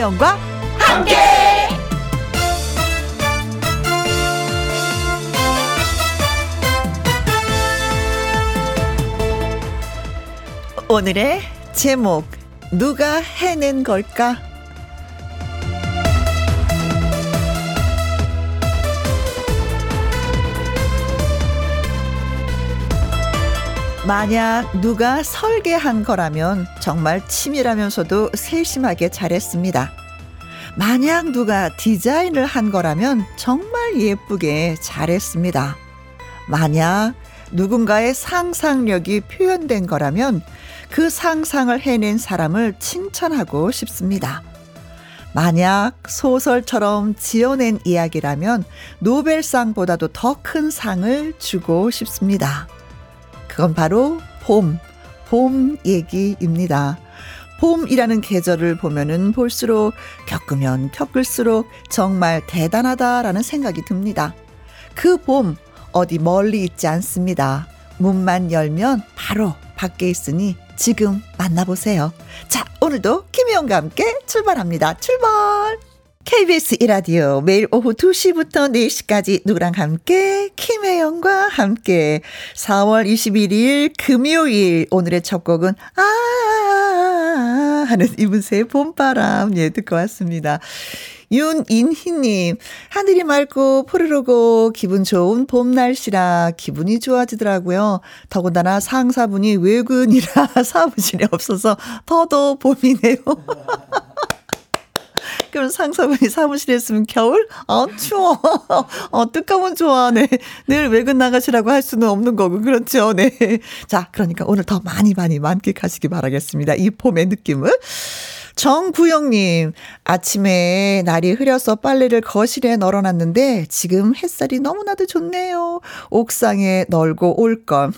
김혜영과 함께. 오늘의 제목 누가 해낸 걸까? 만약 누가 설계한 거라면 정말 치밀하면서도 세심하게 잘했습니다. 만약 누가 디자인을 한 거라면 정말 예쁘게 잘했습니다. 만약 누군가의 상상력이 표현된 거라면 그 상상을 해낸 사람을 칭찬하고 싶습니다. 만약 소설처럼 지어낸 이야기라면 노벨상보다도 더 큰 상을 주고 싶습니다. 그건 바로 봄, 봄 얘기입니다. 봄이라는 계절을 보면은 볼수록 겪으면 겪을수록 정말 대단하다라는 생각이 듭니다. 그 봄 어디 멀리 있지 않습니다. 문만 열면 바로 밖에 있으니 지금 만나보세요. 자, 오늘도 김혜영과 함께 출발합니다. 출발! KBS 이라디오 매일 오후 2시부터 4시까지 누구랑 함께 김혜영과 함께 4월 21일 금요일 오늘의 첫 곡은 아 하는 이분새의 봄바람 예 듣고 왔습니다. 윤인희님, 하늘이 맑고 푸르르고 기분 좋은 봄 날씨라 기분이 좋아지더라고요. 더군다나 상사분이 외근이라 사무실에 없어서 더더 봄이네요. 그럼 상사분이 사무실에 있으면 겨울? 아, 추워. 어, 뜨거운 좋아. 네. 늘 외근 나가시라고 할 수는 없는 거고. 그렇죠. 네. 자, 그러니까 오늘 더 많이 많이 만끽하시기 바라겠습니다. 이 봄의 느낌을. 정구영님, 아침에 날이 흐려서 빨래를 거실에 널어놨는데 지금 햇살이 너무나도 좋네요. 옥상에 널고 올 건.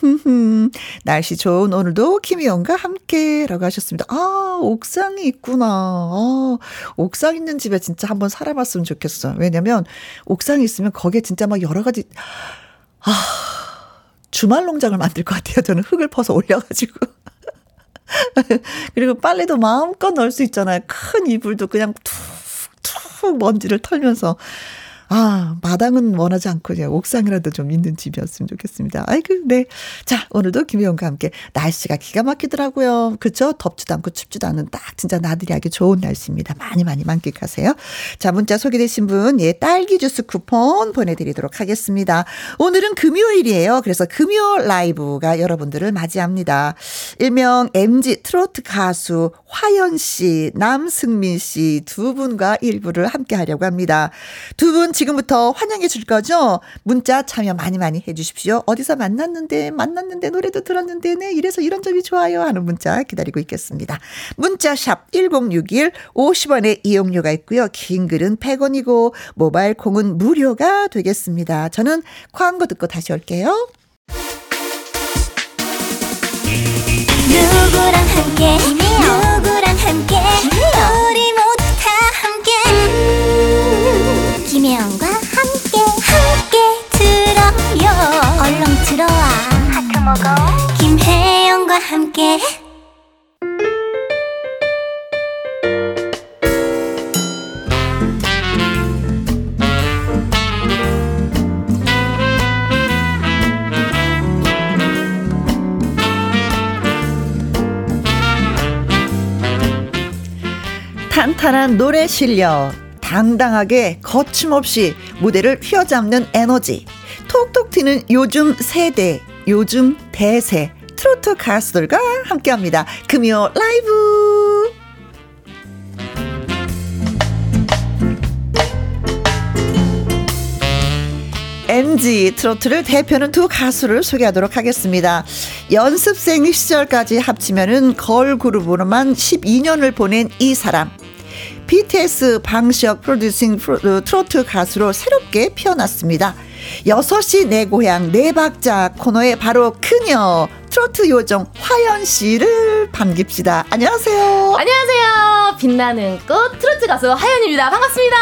날씨 좋은 오늘도 김희영과 함께라고 하셨습니다. 아, 옥상이 있구나. 아, 옥상 있는 집에 진짜 한번 살아봤으면 좋겠어. 왜냐면 옥상이 있으면 거기에 진짜 막 여러 가지, 아, 주말 농장을 만들 것 같아요. 저는 흙을 퍼서 올려가지고. 그리고 빨래도 마음껏 넣을 수 있잖아요. 큰 이불도 그냥 툭툭 먼지를 털면서 아, 마당은 원하지 않고 그냥 옥상이라도 좀 있는 집이었으면 좋겠습니다. 아이고, 네. 자, 오늘도 김혜영과 함께 날씨가 기가 막히더라고요. 그쵸? 덥지도 않고 춥지도 않은 딱 진짜 나들이 하기 좋은 날씨입니다. 많이 많이 만끽하세요. 자, 문자 소개되신 분, 예, 딸기 주스 쿠폰 보내드리도록 하겠습니다. 오늘은 금요일이에요. 그래서 금요 라이브가 여러분들을 맞이합니다. 일명 MG 트로트 가수 화연 씨, 남승민 씨 두 분과 일부를 함께 하려고 합니다. 두 분 지금부터 환영해 줄 거죠? 문자 참여 많이 많이 해 주십시오. 어디서 만났는데, 만났는데, 노래도 들었는데, 네, 이래서 이런 점이 좋아요. 하는 문자 기다리고 있겠습니다. 문자샵 1061 50원의 이용료가 있고요. 긴 글은 100원이고, 모바일 콩은 무료가 되겠습니다. 저는 광고 듣고 다시 올게요. 누구랑 함께, 누구랑 함께, 우리 먹어. 김혜영과 함께. 탄탄한 노래 실력 당당하게 거침없이 무대를 휘어잡는 에너지, 톡톡 튀는 요즘 세대, 요즘 대세, 트로트 가수들과 함께 합니다. 금요 라이브! MG 트로트를 대표는 두 가수를 소개하도록 하겠습니다. 연습생 시절까지 합치면은 걸그룹으로만 12년을 보낸 이 사람. BTS 방시혁 프로듀싱 어, 트로트 가수로 새롭게 피어났습니다. 6시 내 고향 네 박자 코너에 바로 그녀 트로트 요정 화연 씨를 반깁시다. 안녕하세요. 안녕하세요. 빛나는 꽃 트로트 가수 화연입니다. 반갑습니다.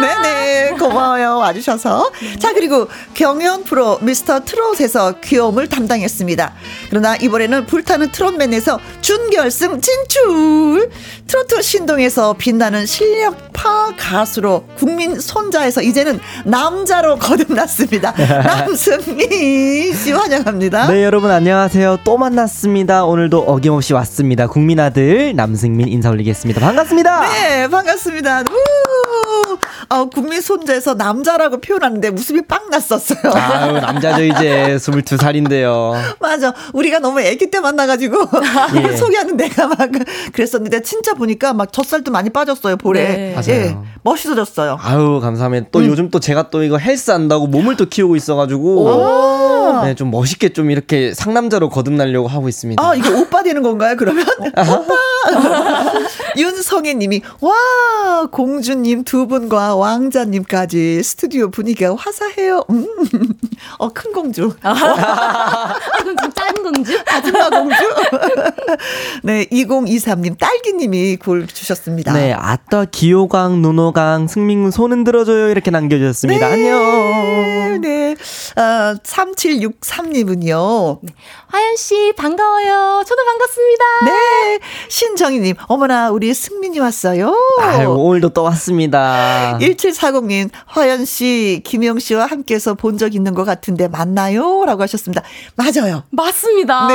네네 고마워요 와주셔서 자 그리고 경연 프로 미스터 트롯에서 귀여움을 담당했습니다. 그러나 이번에는 불타는 트롯맨에서 준결승 진출 트로트 신동에서 빛나는 실력파 가수로 국민 손자에서 이제는 남자로 거듭났습니다. 남승민 씨 환영합니다. 네 여러분 안녕하세요 또 만났습니다. 오늘도 어김없이 왔습니다. 국민 아들 남승민 인사 올리겠습니다. 반갑습니다. 네 반갑습니다. 우! 어, 국민 손자에서 남자라고 표현하는데 웃음이 빵 났었어요. 아유, 남자죠, 이제. 22살인데요. 맞아. 우리가 너무 애기 때 만나가지고, 예. 소개하는 내가 막 그랬었는데, 진짜 보니까 막 젖살도 많이 빠졌어요, 볼에. 네. 맞아요. 예, 멋있어졌어요. 아유, 감사합니다. 또 음. 요즘 또 제가 또 이거 헬스 한다고 몸을 또 키우고 있어가지고, 네, 좀 멋있게 좀 이렇게 상남자로 거듭나려고 하고 있습니다. 아, 이게 오빠 되는 건가요, 그러면? 오빠! 윤성애 님이, 와, 공주님 두 분과 왕자님까지 스튜디오 분위기가 화사해요. 음. 어, 큰 공주. 아, 그럼 작은 공주? 아줌마 공주? 네, 2023님, 딸기님이 골 주셨습니다. 네, 아따, 기호강, 눈호강, 승민군 손은 들어줘요. 이렇게 남겨주셨습니다. 네, 안녕. 네. 어, 3763님은요. 네. 하연 씨, 반가워요. 저도 반갑습니다. 네. 신정희 님, 어머나, 우리 승민이 왔어요. 아유, 오늘도 또 왔습니다. 1740 님, 화연 씨, 김영 씨와 함께해서 본 적 있는 것 같은데 맞나요? 라고 하셨습니다. 맞아요. 맞습니다. 네.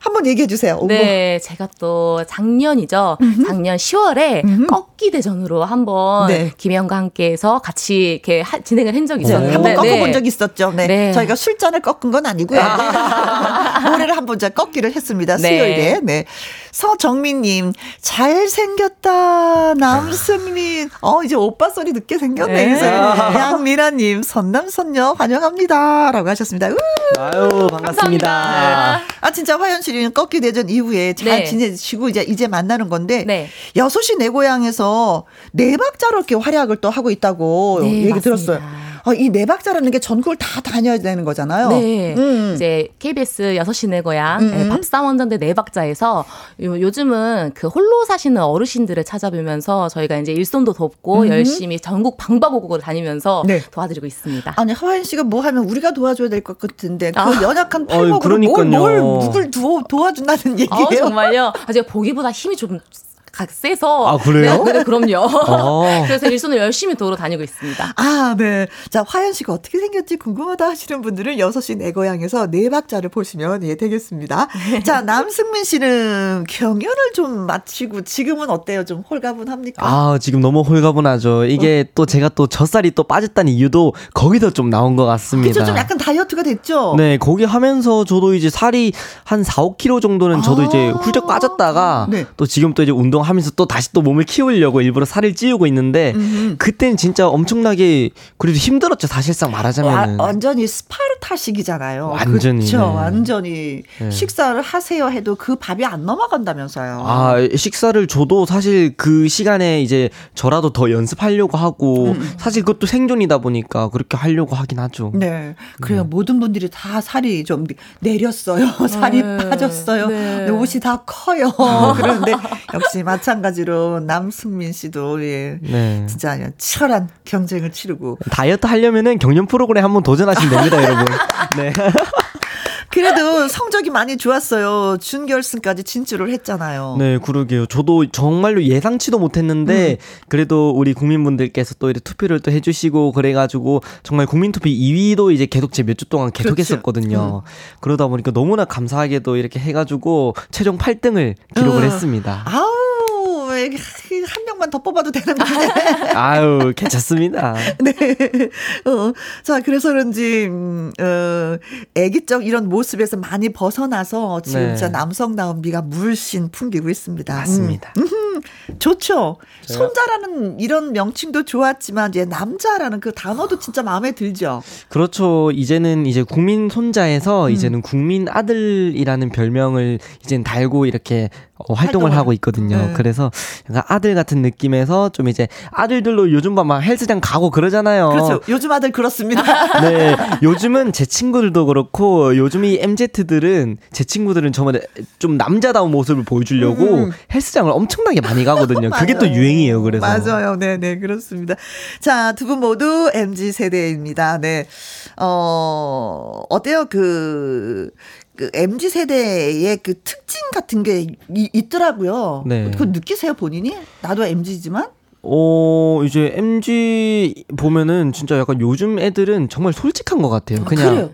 한번 얘기해 주세요. 네. 제가 또 작년이죠. 음흠. 작년 10월에 음흠. 꺾기 대전으로 한번 네. 김영과 함께해서 같이 이렇게 하, 진행을 한 적이 있어요. 한번 네. 꺾어 본 적 있었죠. 네. 네. 저희가 술잔을 꺾은 건 아니고요. 노래를 한번 꺾기를 했습니다. 네. 수요일에. 네. 서정민님, 잘생겼다. 남승민. 어, 이제 오빠 소리 늦게 생겼네. 네. 양미라님, 선남선녀 환영합니다. 라고 하셨습니다. 우! 아유, 반갑습니다. 네. 아, 진짜 화연 씨는 꺾기 대전 이후에 잘 네. 지내시고 이제, 이제 만나는 건데, 네. 6시 내 고향에서 네 박자로 이렇게 활약을 또 하고 있다고 네, 얘기 맞습니다. 들었어요. 어, 이네 박자라는 게 전국을 다 다녀야 되는 거잖아요. 네. 음. 이제 KBS 6시 내 고향 음. 네, 밥상 원전대 네 박자에서 요, 즘은그 홀로 사시는 어르신들을 찾아뵈면서 저희가 이제 일손도 돕고 음. 열심히 전국 방방곡곡을 다니면서 네. 도와드리고 있습니다. 아니 하와인 씨가 뭐 하면 우리가 도와줘야 될 것 같은데 그 아. 연약한 팔목으로 뭘, 뭘 누굴 도, 도와준다는 얘기예요? 어, 정말요? 아, 제가 보기보다 힘이 좀 세서 아 그래요? 네, 네 그럼요. 아. 그래서 일손을 열심히 도로 다니고 있습니다. 아 네. 자 화연 씨가 어떻게 생겼지 궁금하다 하시는 분들은 6시 내 고향에서 네 박자를 보시면 예 되겠습니다. 자 남승민 씨는 경연을 좀 마치고 지금은 어때요? 좀 홀가분합니까? 아 지금 너무 홀가분하죠. 이게 어. 또 제가 또 젖살이 또 빠졌다는 이유도 거기서 좀 나온 것 같습니다. 그죠? 좀 약간 다이어트가 됐죠? 네 거기 하면서 저도 이제 살이 한 4, 5kg 정도는 저도 아. 이제 훌쩍 빠졌다가 네. 또 지금 또 이제 운동 하면서 또 다시 또 몸을 키우려고 일부러 살을 찌우고 있는데 음흠. 그때는 진짜 엄청나게 그래도 힘들었죠 사실상 말하자면 완전히 스파르타식이잖아요. 완전히 그렇죠. 네. 완전히 네. 식사를 하세요 해도 그 밥이 안 넘어간다면서요. 아 식사를 줘도 사실 그 시간에 이제 저라도 더 연습하려고 하고 음. 사실 그것도 생존이다 보니까 그렇게 하려고 하긴 하죠. 네, 그래요. 네. 모든 분들이 다 살이 좀 내렸어요. 살이 네. 빠졌어요. 네. 옷이 다 커요. 그런데 역시 마찬가지로 남승민 씨도 예. 네. 진짜 치열한 경쟁을 치르고 다이어트 하려면은 경연 프로그램 한번 도전하시면 됩니다, 여러분. 네. 그래도 성적이 많이 좋았어요. 준결승까지 진출을 했잖아요. 네, 그러게요. 저도 정말로 예상치도 못했는데 음. 그래도 우리 국민분들께서 또 이렇게 투표를 또 해주시고 그래가지고 정말 국민투표 2위도 이제 계속 제 몇 주 동안 계속 그렇죠. 했었거든요. 음. 그러다 보니까 너무나 감사하게도 이렇게 해가지고 최종 8등을 기록을 음. 했습니다. 아우. 한 명만 더 뽑아도 되는데. 아유, 괜찮습니다. 네. 어, 자, 그래서 그런지, 음, 어, 애기적 이런 모습에서 많이 벗어나서 진짜 네. 남성다운 미가 물씬 풍기고 있습니다. 맞습니다. 음. 좋죠. 손자라는 이런 명칭도 좋았지만 이제 남자라는 그 단어도 진짜 마음에 들죠. 그렇죠. 이제는 이제 국민 손자에서 음. 이제는 국민 아들이라는 별명을 이제는 달고 이렇게 어, 활동을, 활동을, 하고 있거든요. 네. 그래서 약간 아들 같은 느낌에서 좀 이제 아들들로 요즘 막 헬스장 가고 그러잖아요. 그렇죠. 요즘 아들 그렇습니다. 네. 요즘은 제 친구들도 그렇고 요즘 이 MZ들은 제 친구들은 정말 좀 남자다운 모습을 보여주려고 음. 헬스장을 엄청나게 많이 가거든요. 그게 또 유행이에요. 그래서 맞아요. 네, 네, 그렇습니다. 자, 두 분 모두 MZ 세대입니다. 네. 어, 어때요? 그, 그 MZ 세대의 그 특징 같은 게 이, 있더라고요. 네. 그거 느끼세요 본인이? 나도 MZ지만. 어, 이제 MG 보면은 진짜 약간 요즘 애들은 정말 솔직한 것 같아요. 아, 그냥. 그래요.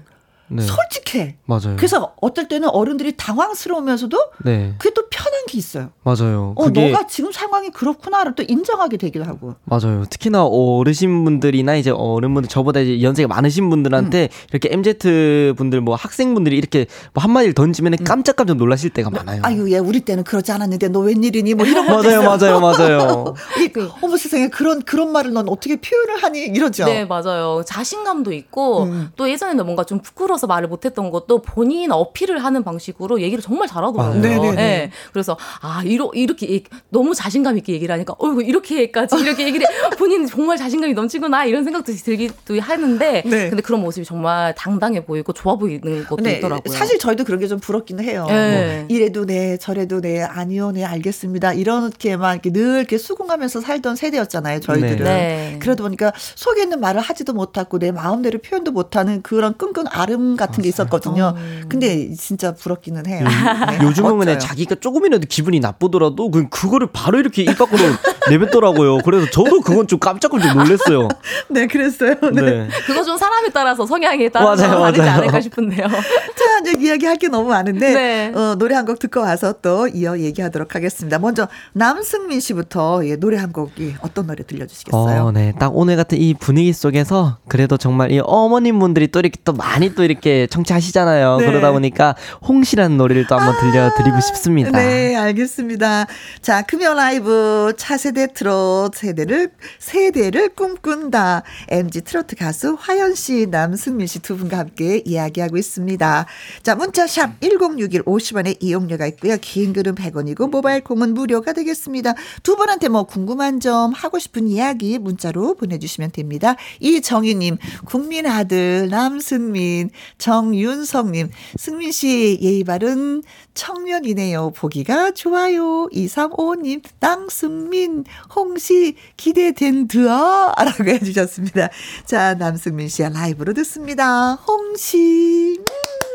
네. 솔직해. 맞아요. 그래서 어떨 때는 어른들이 당황스러우면서도 네. 그게 또 편한 게 있어요. 맞아요. 어, 너가 지금 상황이 그렇구나를 또 인정하게 되기도 하고. 맞아요. 특히나 어르신분들이나 이제 어른분들 저보다 이제 연세가 많으신 분들한테 음. 이렇게 MZ 분들 뭐 학생분들이 이렇게 뭐 한마디를 던지면 음. 깜짝깜짝 놀라실 때가 많아요. 아유, 얘 우리 때는 그러지 않았는데 너 웬일이니? 뭐 이런 거 맞아요, 맞아요, 맞아요. 그, 어머 세상에 그런 그런 말을 넌 어떻게 표현을 하니 이러죠. 네, 맞아요. 자신감도 있고 음. 또 예전에는 뭔가 좀 부끄러워 힘들어서 말을 못했던 것도 본인 어필을 하는 방식으로 얘기를 정말 잘하더라고요. 네. 네. 그래서 아 이러, 이렇게 너무 자신감 있게 얘기를 하니까 어이구 이렇게까지 이렇게 얘기를 해. 본인 정말 자신감이 넘치구나 이런 생각도 들기도 하는데 네. 근데 그런 모습이 정말 당당해 보이고 좋아 보이는 것도 네. 있더라고요. 사실 저희도 그런 게 좀 부럽기는 해요. 네. 뭐 이래도 네 저래도 네 아니요 네 알겠습니다 이렇게만 이렇게 늘 이렇게 수긍하면서 살던 세대였잖아요 저희들은. 네. 그러다 보니까 속에 있는 말을 하지도 못하고 내 마음대로 표현도 못하는 그런 끙끙 아름 같은 게 있었거든요. 어. 근데 진짜 부럽기는 해요. 네. 요즘은 그냥 자기가 조금이라도 기분이 나쁘더라도 그 그거를 바로 이렇게 입 밖으로 내뱉더라고요. 그래서 저도 그건 좀 깜짝 깜짝 놀랐어요. 네, 그랬어요. 네. 네. 그거 좀 사람에 따라서 성향에 따라서 맞아요, 다르지 맞아요. 않을까 싶은데요. 자, 이제 이야기할 게 너무 많은데 네. 어, 노래 한 곡 듣고 와서 또 이어 얘기하도록 하겠습니다. 먼저 남승민 씨부터 예, 노래 한 곡이 어떤 노래 들려주시겠어요? 어, 네, 딱 오늘 같은 이 분위기 속에서 그래도 정말 이 어머님 분들이 또 이렇게 또 많이 또 이렇게 청취하시잖아요. 네. 그러다 보니까 홍시라는 노래를 또 한번 들려드리고 아, 싶습니다. 네, 알겠습니다. 자, 금요 라이브 차세대 트롯 세대를 세대를 꿈꾼다. MG 트로트 가수 화연 씨, 남승민 씨 두 분과 함께 이야기하고 있습니다. 자, 문자 샵 1061 50원의 이용료가 있고요. 긴 글은 100원이고 모바일 콩은 무료가 되겠습니다. 두 분한테 뭐 궁금한 점 하고 싶은 이야기 문자로 보내 주시면 됩니다. 이정희 님, 국민 아들 남승민 정윤성님, 승민 씨 예의 바른 청년이네요. 보기가 좋아요. 2355님, 남승민, 홍시 기대된 드어 라고 해주셨습니다. 자, 남승민 씨의 라이브로 듣습니다. 홍시. 생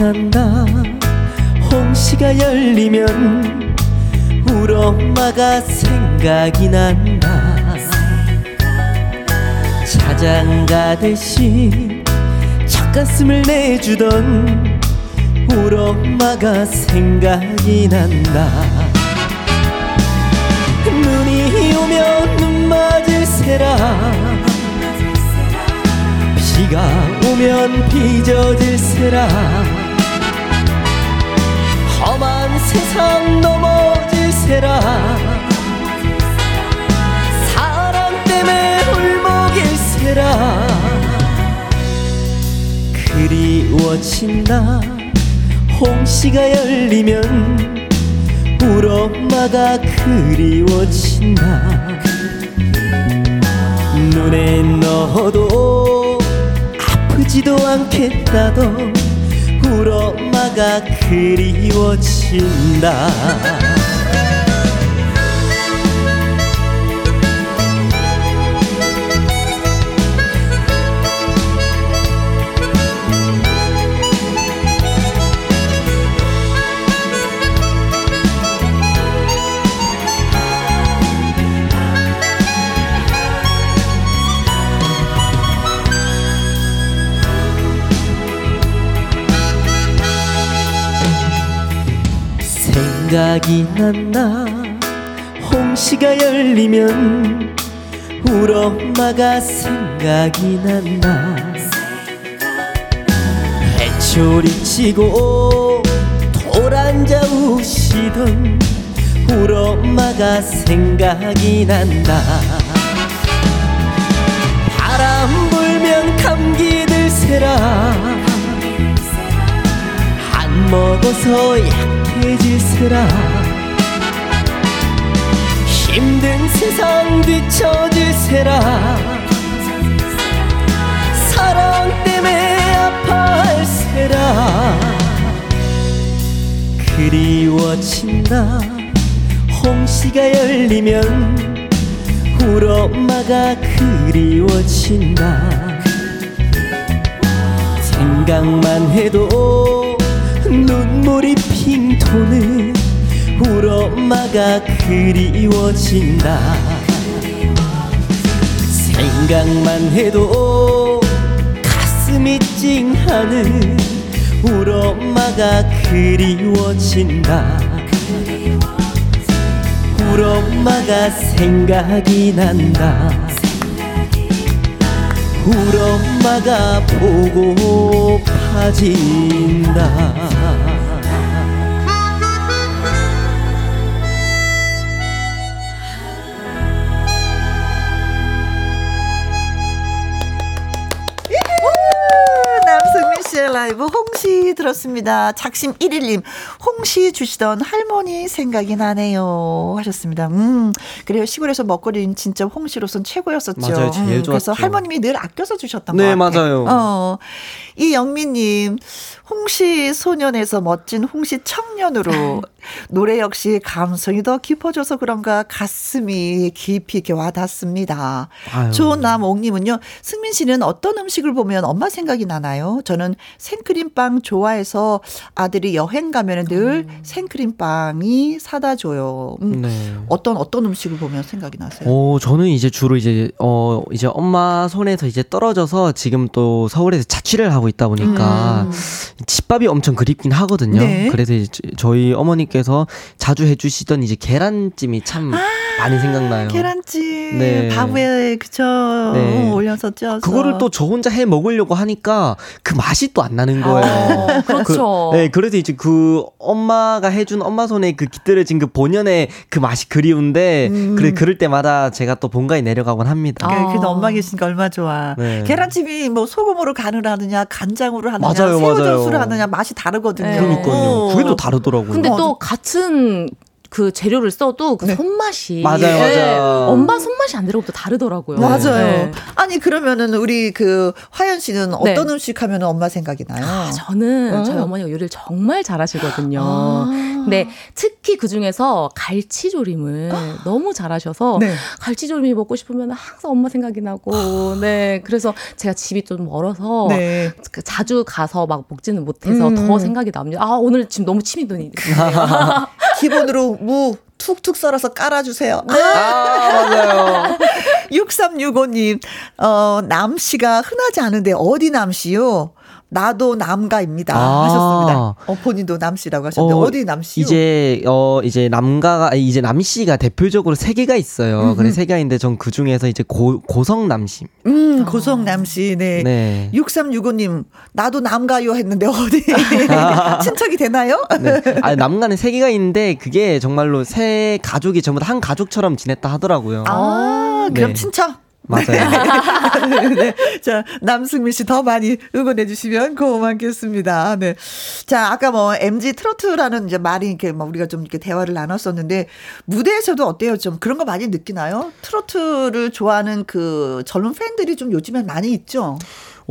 난다. 홍시가 열리면 우리 엄마가 생각이 난다. 차장 가듯이 첫가슴을 내주던 우리 엄마가 생각이 난다. 눈이 오면 눈 맞을 새라. 비가 오면 빚어질세라 세라. 사랑 때문에 울먹일세라. 그리워진다. 홍시가 열리면 울 엄마가 그리워진다. 눈에 넣어도 아프지도 않겠다던 울 엄마가 엄마가 그리워진다 생각이 난다 홍시가 열리면 울 엄마가 생각이 난다 해초리 치고 돌앉아 우시던 울 엄마가 생각이 난다 바람 불면 감기 들세라. 안 먹어서 약 약해질세라. 힘든 세상 뒤처질세라. 사랑 때문에 아파할세라. 그리워진다. 홍시가 열리면 울 엄마가 그리워진다. 생각만 해도 눈물이 핑 도는 울 엄마가 그리워진다. 생각만 해도 가슴이 찡하는 울 엄마가 그리워진다. 울 엄마가 생각이 난다. 울 엄마가 보고파진다 라이브 홍시 들었습니다. 작심 1일님, 홍시 주시던 할머니 생각이 나네요. 하셨습니다. 음, 그래요. 시골에서 먹거리는 진짜 홍시로선 최고였었죠. 맞아요. 제일 음, 그래서 할머님이 늘 아껴서 주셨던 네, 것 같아요. 네, 맞아요. 어, 이 영민님, 홍시 소년에서 멋진 홍시 청년으로 노래 역시 감성이 더 깊어져서 그런가 가슴이 깊이 이렇게 와닿습니다. 아유. 좋은 남옥님은요, 승민 씨는 어떤 음식을 보면 엄마 생각이 나나요? 저는 생크림빵 좋아해서 아들이 여행 가면 늘 음. 생크림빵이 사다 줘요. 음, 네. 어떤 어떤 음식을 보면 생각이 나세요? 어, 저는 이제 주로 이제 어 이제 엄마 손에서 이제 떨어져서 지금 또 서울에서 자취를 하고 있다 보니까 음. 집밥이 엄청 그립긴 하거든요. 네. 그래서 이제 저희 어머니께서 자주 해주시던 이제 계란찜이 참 아~ 많이 생각나요. 계란찜 네. 밥에 그쵸 네. 올려서 쪄서 그거를 또 저 혼자 해 먹으려고 하니까 그 맛이 또 안 나는 거예요. 어, 그렇죠. 그, 네, 그래서 이제 그 엄마가 해준 엄마 손에 그 깃들여진 그 본연의 그 맛이 그리운데 음. 그래 그럴 때마다 제가 또 본가에 내려가곤 합니다. 아. 그래도 엄마 계시니까 얼마 좋아. 네. 계란찜이 뭐 소금으로 간을 하느냐 간장으로 하느냐 맞아요, 새우젓으로 하느냐 맛이 다르거든요. 네. 그러니까요. 그게 또 다르더라고요. 근데 또 같은 그 재료를 써도 그 네. 손맛이 맞아요, 맞아요. 네. 엄마 손맛이 안 들어도 다르더라고요. 맞아요. 네. 아니 그러면은 우리 그 화연 씨는 어떤 네. 음식 하면 엄마 생각이 나요? 아, 저는 어. 저희 어머니가 요리를 정말 잘하시거든요. 아. 근데 특히 그 중에서 갈치조림을 아. 너무 잘하셔서 네. 갈치조림이 먹고 싶으면 항상 엄마 생각이 나고 네 그래서 제가 집이 좀 멀어서 네. 그 자주 가서 막 먹지는 못해서 음. 더 생각이 납니다. 아 오늘 지금 너무 침이 도니 기본으로 무 툭툭 썰어서 깔아주세요. 아, 맞아요. 6365님, 어, 남씨가 흔하지 않은데 어디 남씨요? 나도 남가입니다. 아. 하셨습니다. 어, 본인도 남씨라고 하셨는데 어, 디 남씨? 이제 어 이제 남가가 이제 남씨가 대표적으로 세 개가 있어요. 그래 세 개인데 전 그 중에서 이제 고 고성 남씨. 음, 고성 남씨. 네. 네. 6365님 나도 남가요 했는데 어디 친척이 되나요? 네. 아, 남가는 세 개가 있는데 그게 정말로 세 가족이 전부 다 한 가족처럼 지냈다 하더라고요. 아, 그럼 네. 친척? 맞아요. 네. 자, 남승민 씨 더 많이 응원해 주시면 고맙겠습니다. 네. 자, 아까 뭐 MG 트로트라는 이제 말이 이렇게 뭐 우리가 좀 이렇게 대화를 나눴었는데 무대에서도 어때요? 좀 그런 거 많이 느끼나요? 트로트를 좋아하는 그 젊은 팬들이 좀 요즘에 많이 있죠?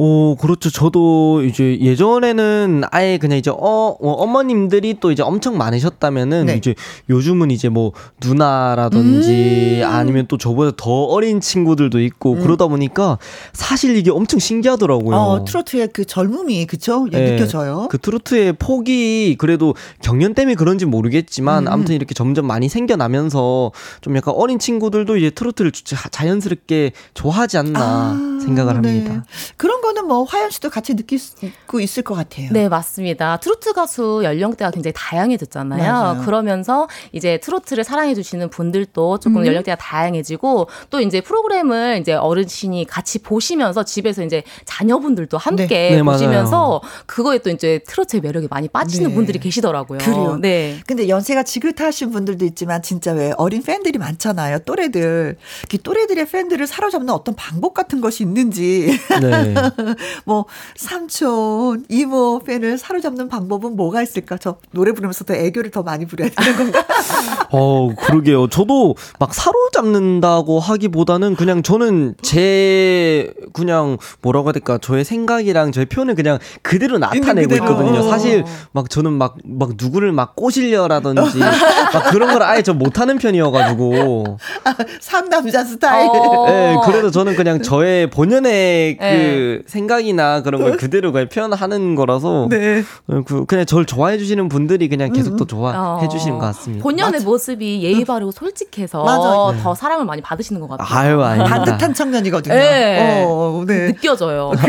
오, 그렇죠. 저도 이제 예전에는 아예 그냥 이제 어, 어 어머님들이 또 이제 엄청 많으셨다면은 네. 이제 요즘은 이제 뭐 누나라든지 음~ 아니면 또 저보다 더 어린 친구들도 있고 음. 그러다 보니까 사실 이게 엄청 신기하더라고요. 어, 트로트의 그 젊음이 그쵸? 네, 느껴져요. 그 트로트의 폭이 그래도 경연 때문에 그런지 모르겠지만 음. 아무튼 이렇게 점점 많이 생겨나면서 좀 약간 어린 친구들도 이제 트로트를 자연스럽게 좋아하지 않나 아, 생각을 네. 합니다. 그런 거는 뭐 화연 씨도 같이 느낄 수 있을 것 같아요. 네, 맞습니다. 트로트 가수 연령대가 굉장히 다양해졌잖아요. 맞아요. 그러면서 이제 트로트를 사랑해 주시는 분들도 조금 음. 연령대가 다양해지고 또 이제 프로그램을 이제 어르신이 같이 보시면서 집에서 이제 자녀분들도 함께 네. 네, 보시면서 그거에 또 이제 트로트의 매력이 많이 빠지는 네. 분들이 계시더라고요. 그래요. 네. 근데 연세가 지긋하신 분들도 있지만 진짜 왜 어린 팬들이 많잖아요. 또래들. 그 또래들의 팬들을 사로잡는 어떤 방법 같은 것이 있는지. 네. 뭐 삼촌, 이모 팬을 사로잡는 방법은 뭐가 있을까? 저 노래 부르면서 더 애교를 더 많이 부려야 되는 건가? 어, 그러게요. 저도 막 사로잡는다고 하기보다는 그냥 저는 제 그냥 뭐라고 해야 될까? 저의 생각이랑 저의 표현을 그냥 그대로 나타내고 있거든요. 사실 막 저는 막 막 누구를 막 꼬실려라든지 막 그런 걸 아예 저 못하는 편이어가지고 아, 상남자 스타일. 어. 네, 그래서 저는 그냥 저의 본연의 그 네. 생각이나 그런 걸 그대로 그냥 표현하는 거라서 네. 그, 그냥 저를 좋아해 주시는 분들이 그냥 계속 또 음. 좋아해 어. 주시는 것 같습니다. 본연의 맞아. 모습이 예의 바르고 솔직해서 맞아. 더 사랑을 많이 받으시는 것 같아요. 아유. 반듯한 청년이거든요. 네. 어, 네. 느껴져요.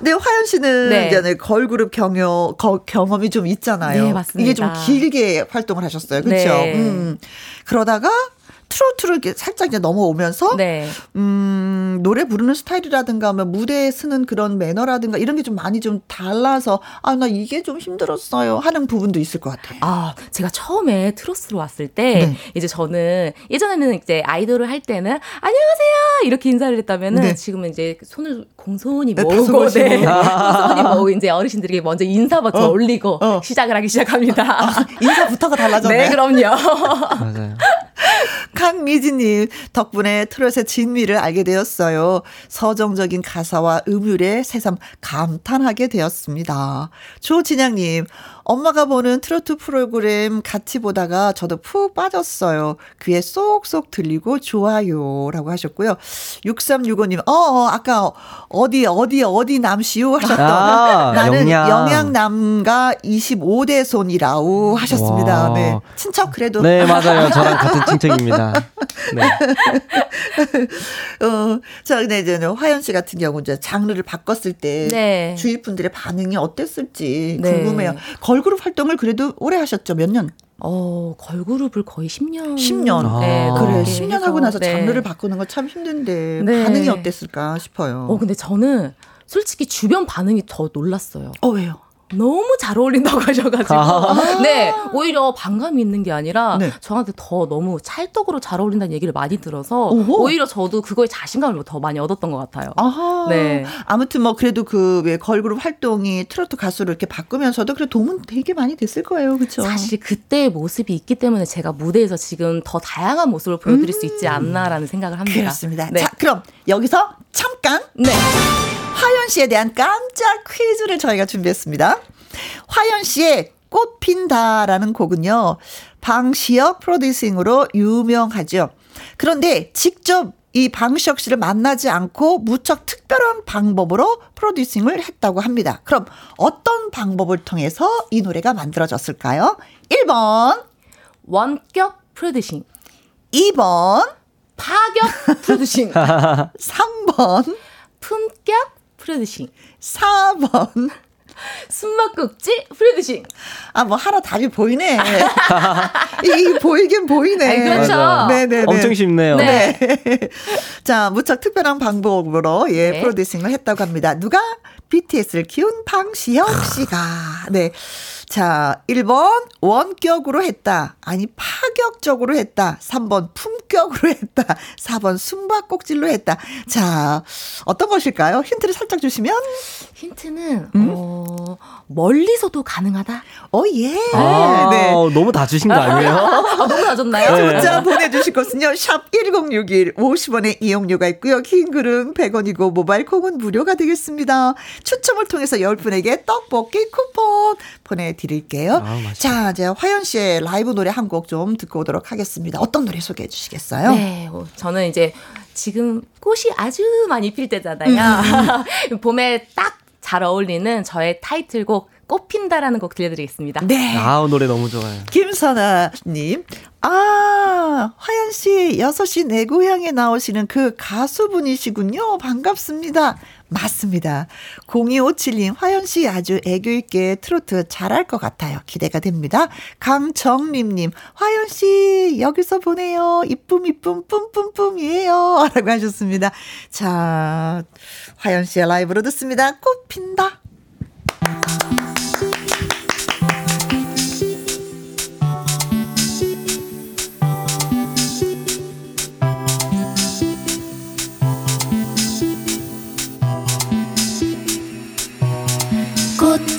네, 화연 씨는 네. 이제 걸그룹 경여, 경험이 좀 있잖아요. 네, 맞습니다. 이게 좀 길게 활동을 하셨어요. 그렇죠? 네. 음. 그러다가 트로트를 이렇게 살짝 이제 넘어오면서 네. 음, 노래 부르는 스타일이라든가 뭐 무대에 쓰는 그런 매너라든가 이런 게 좀 많이 좀 달라서 아 나 이게 좀 힘들었어요 하는 부분도 있을 것 같아요. 아 제가 처음에 트로트로 왔을 때 네. 이제 저는 예전에는 이제 아이돌을 할 때는 안녕하세요 이렇게 인사를 했다면은 네. 지금은 이제 손을 공손히 네, 모으고 네, 공손히 모으고 이제 어르신들에게 먼저 인사부터 어. 올리고 어. 시작을 하기 시작합니다. 아, 인사 부터가 달라졌네. 네 그럼요. 맞아요. 강미진님 덕분에 트롯의 진미를 알게 되었어요. 서정적인 가사와 음율에 새삼 감탄하게 되었습니다. 조진양님 엄마가 보는 트로트 프로그램 같이 보다가 저도 푹 빠졌어요. 귀에 쏙쏙 들리고 좋아요. 라고 하셨고요. 6365님, 어, 어 아까 어디, 어디, 어디 남시오 하셨던. 아, 나는 영양. 영양 남과 25대 손이라우 하셨습니다. 와. 네. 친척 그래도. 네, 맞아요. 저랑 같은 친척입니다. 네. 어, 자, 근데 이제 화연 씨 같은 경우 이제 장르를 바꿨을 때 네. 주위 분들의 반응이 어땠을지 네. 궁금해요. 걸그룹 활동을 그래도 오래 하셨죠? 몇 년? 어, 걸그룹을 거의 10년. 10년. 아. 네, 그래. 10년 하고 나서 네. 장르를 바꾸는 거참 힘든데 네. 반응이 어땠을까 싶어요. 어, 근데 저는 솔직히 주변 반응이 더 놀랐어요. 어, 왜요? 너무 잘 어울린다고 하셔가지고 아. 네 오히려 반감이 있는 게 아니라 네. 저한테 더 너무 찰떡으로 잘 어울린다는 얘기를 많이 들어서 오호. 오히려 저도 그거에 자신감을 더 많이 얻었던 것 같아요. 아하. 네 아무튼 뭐 그래도 그 왜 걸그룹 활동이 트로트 가수를 이렇게 바꾸면서도 그래 도움은 되게 많이 됐을 거예요, 그렇죠? 사실 그때의 모습이 있기 때문에 제가 무대에서 지금 더 다양한 모습을 보여드릴 음. 수 있지 않나라는 생각을 합니다. 그렇습니다. 네. 자 그럼 여기서 잠깐 네. 화연 씨에 대한 깜짝 퀴즈를 저희가 준비했습니다. 화연 씨의 꽃 핀다라는 곡은요. 방시혁 프로듀싱으로 유명하죠. 그런데 직접 이 방시혁 씨를 만나지 않고 무척 특별한 방법으로 프로듀싱을 했다고 합니다. 그럼 어떤 방법을 통해서 이 노래가 만들어졌을까요? 1번 원격 프로듀싱 2번 파격 프로듀싱 3번 품격 프로듀싱 4번 숨막꼭질 프로듀싱. 아, 뭐 하나 답이 보이네. 이 보이긴 보이네. 아니, 그렇죠. 네네. 엄청 쉽네요. 네. 자, 무척 특별한 방법으로 예, 네. 프로듀싱을 했다고 합니다. 누가 BTS를 키운 방시혁 씨가. 네. 자, 1번 원격으로 했다. 아니 파격적으로 했다. 3번 품격으로 했다. 4번 숨바꼭질로 했다. 자, 어떤 것일까요? 힌트를 살짝 주시면 힌트는 음? 어, 멀리서도 가능하다. 어 예. 아, 네. 너무 다 주신 거 아니에요? 아, 너무 낮았나요? 네. 문자 보내 주실 것은요. 샵 1061, 50원의 이용료가 있고요. 긴 글은 100원이고 모바일 콩은 무료가 되겠습니다. 추첨을 통해서 10분에게 떡볶이 쿠폰 보내드릴게요. 아, 자, 이제 화연 씨의 라이브 노래 한 곡 좀 듣고 오도록 하겠습니다. 어떤 노래 소개해 주시겠어요? 네, 어, 저는 이제 지금 꽃이 아주 많이 필 때잖아요. 음. 봄에 딱 잘 어울리는 저의 타이틀곡 꽃핀다라는 곡 들려드리겠습니다. 네. 아, 노래 너무 좋아요. 김선아님. 아, 화연 씨, 6시 내 고향에 나오시는 그 가수분이시군요. 반갑습니다. 맞습니다. 0257님, 화연 씨 아주 애교있게 트로트 잘할 것 같아요. 기대가 됩니다. 강정림님, 화연 씨, 여기서 보내요. 이쁨, 이쁨, 뿜뿜뿜이에요. 라고 하셨습니다. 자, 화연 씨의 라이브로 듣습니다. 꽃 핀다.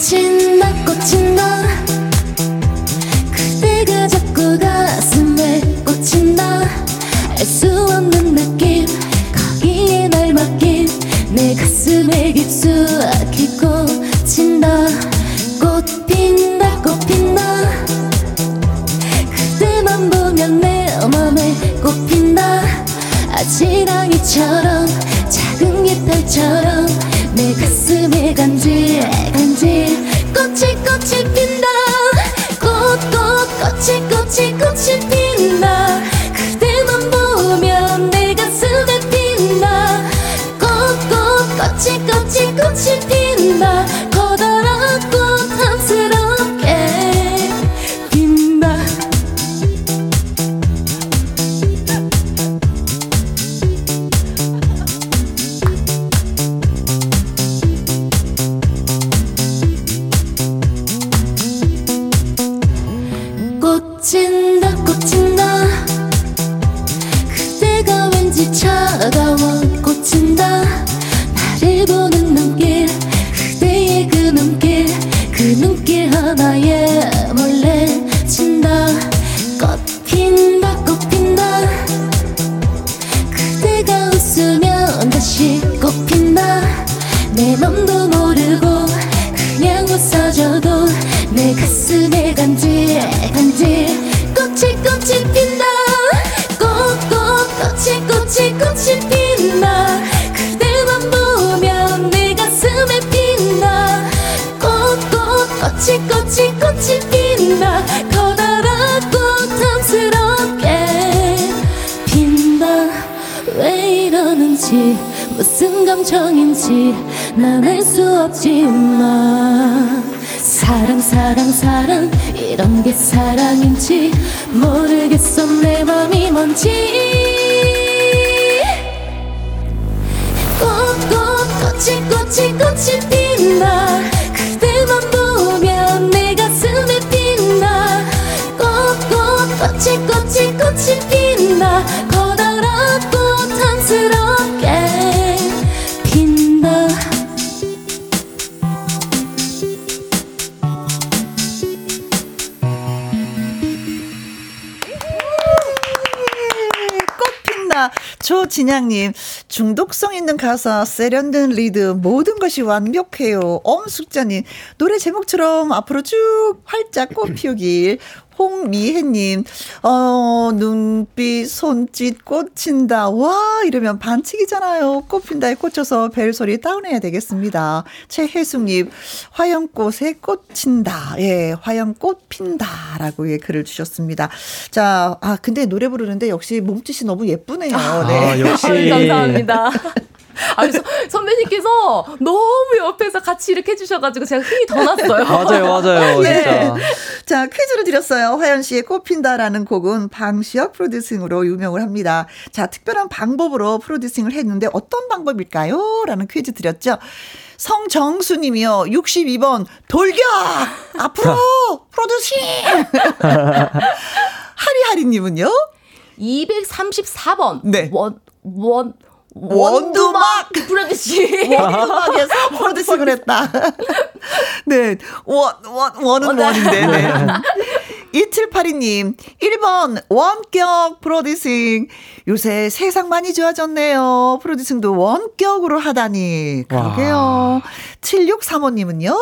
꽃이 나 꽃이 나 그대가 자꾸 가슴에 꽂힌 나알수 없는 느낌 거기에 날 맡긴 내 가슴에 깊숙이 꽂힌다. 꽃 핀다 꽃 핀다. 그대만 보면 내 맘에 꽃핀다. 아지랑이처럼 작은 깃털처럼 내 가슴 에 간질 간질 꽃이 꽃이 핀다. 꽃꽃 꽃이 꽃이 꽃이 핀다 조진양님, 중독성 있는 가사, 세련된 리듬, 모든 것이 완벽해요. 엄숙자님, 노래 제목처럼 앞으로 쭉 활짝 꽃 피우길. 홍미혜님, 어, 눈빛, 손짓, 꽂힌다. 와, 이러면 반칙이잖아요. 꽃핀다에 꽂혀서 벨소리 다운해야 되겠습니다. 최혜숙님, 화영꽃에 꽂힌다. 예, 화영꽃 핀다. 라고 예, 글을 주셨습니다. 자, 아, 근데 노래 부르는데 역시 몸짓이 너무 예쁘네요. 아, 네. 역시. 감사합니다. 아니, 서, 선배님께서 너무 옆에서 같이 이렇게 해주셔가지고 제가 힘이 더 났어요. 맞아요, 맞아요. 예. 진짜. 자, 퀴즈를 드렸어요. 화연 씨의 꽃핀다라는 곡은 방시혁 프로듀싱으로 유명을 합니다. 자, 특별한 방법으로 프로듀싱을 했는데 어떤 방법일까요? 라는 퀴즈 드렸죠. 성정수 님이요. 62번 돌격! 앞으로 producing! 하리하리 님은요? 234번. 네. 원, 원, 원두막! producing. 원음악에서 producing을 했다. 네. 원, 원, 원은 원인데, 네. 2782님, 1번, 원격 producing. 요새 세상 많이 좋아졌네요. producing도 원격으로 하다니. 그러게요. 7635님은요?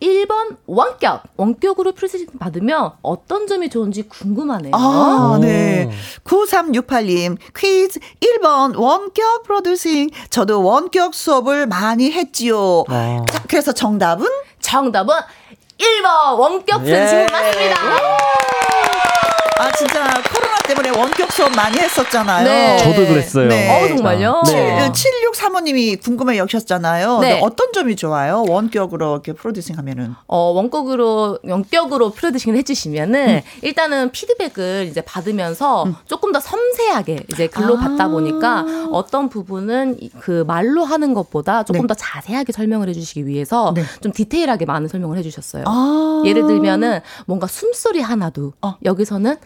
1번 원격. 원격으로 프로듀싱 받으면 어떤 점이 좋은지 궁금하네요. 아, 오. 네. 9368님, 퀴즈 1번 원격 프로듀싱. 저도 원격 수업을 많이 했지요. 아. 자, 그래서 정답은? 정답은 1번 원격 프로듀싱 예. 맞습니다. 아, 진짜 코로나 때문에 원격 수업 많이 했었잖아요. 네. 저도 그랬어요. 네. 어, 정말요? 네. 7635님이 궁금해 여셨잖아요. 네. 근데 어떤 점이 좋아요? 원격으로 이렇게 프로듀싱 하면은. 어, 원격으로, 원격으로 프로듀싱을 해 주시면은, 일단은 피드백을 이제 받으면서 조금 더 섬세하게 이제 글로 아. 받다 보니까 어떤 부분은 이- 그 말로 하는 것보다 조금 네. 더 자세하게 설명을 해 주시기 위해서 네. 좀 디테일하게 많은 설명을 해 주셨어요. 아. 예를 들면은 뭔가 숨소리 하나도 어. 여기서는 하,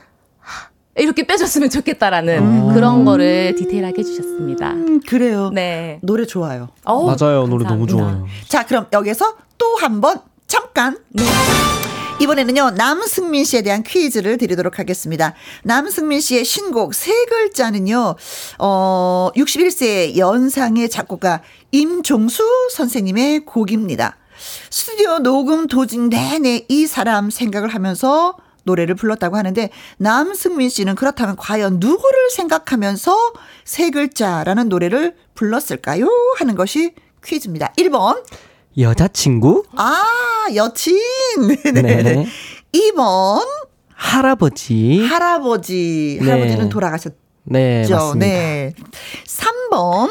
이렇게 빼줬으면 좋겠다라는 음. 그런 거를 디테일하게 해주셨습니다. 음, 그래요. 네. 노래 좋아요. 어우, 맞아요. 노래 너무 감사합니다. 좋아요. 자, 그럼 여기서 또 한 번 잠깐. 이번에는요, 남승민 씨에 대한 퀴즈를 드리도록 하겠습니다. 남승민 씨의 신곡 세 글자는요, 어, 61세 연상의 작곡가 임종수 선생님의 곡입니다. 스튜디오 녹음 도중 내내 이 사람 생각을 하면서 노래를 불렀다고 하는데 남승민 씨는 그렇다면 과연 누구를 생각하면서 세 글자라는 노래를 불렀을까요? 하는 것이 퀴즈입니다. 1번 여자친구? 아, 여친. 네네. 네. 2번, 할아버지? 할아버지. 네. 할아버지는 돌아가셨죠. 네, 맞습니다. 네. 3번,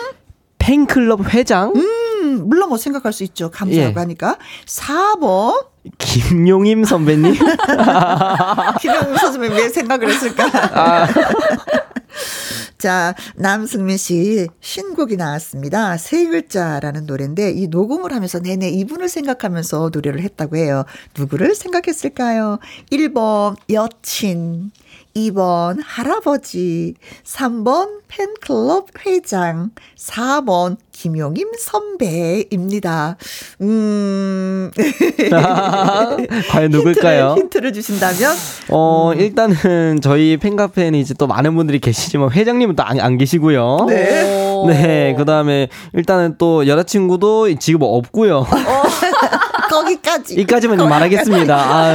팬클럽 회장? 음, 물론 뭐 생각할 수 있죠. 감사하고 예. 하니까. 4번, 김용임 선배님? 김영우 선생님 왜 생각을 했을까? 아. 자, 남승민 씨 신곡이 나왔습니다. 세 글자라는 노래인데 이 녹음을 하면서 내내 이분을 생각하면서 노래를 했다고 해요. 누구를 생각했을까요? 1번 여친, 2번 할아버지, 3번 팬클럽 회장, 4번 김용임 선배입니다. 음. 과연 누굴까요? 힌트를, 힌트를 주신다면? 어, 음. 일단은 저희 팬카페에는 이제 또 많은 분들이 계시지만 회장님은 또 안 안 계시고요. 네. 오. 네, 그 다음에 일단은 또 여자친구도 지금 없고요. 거기까지. 이까지만 좀 말하겠습니다. 아,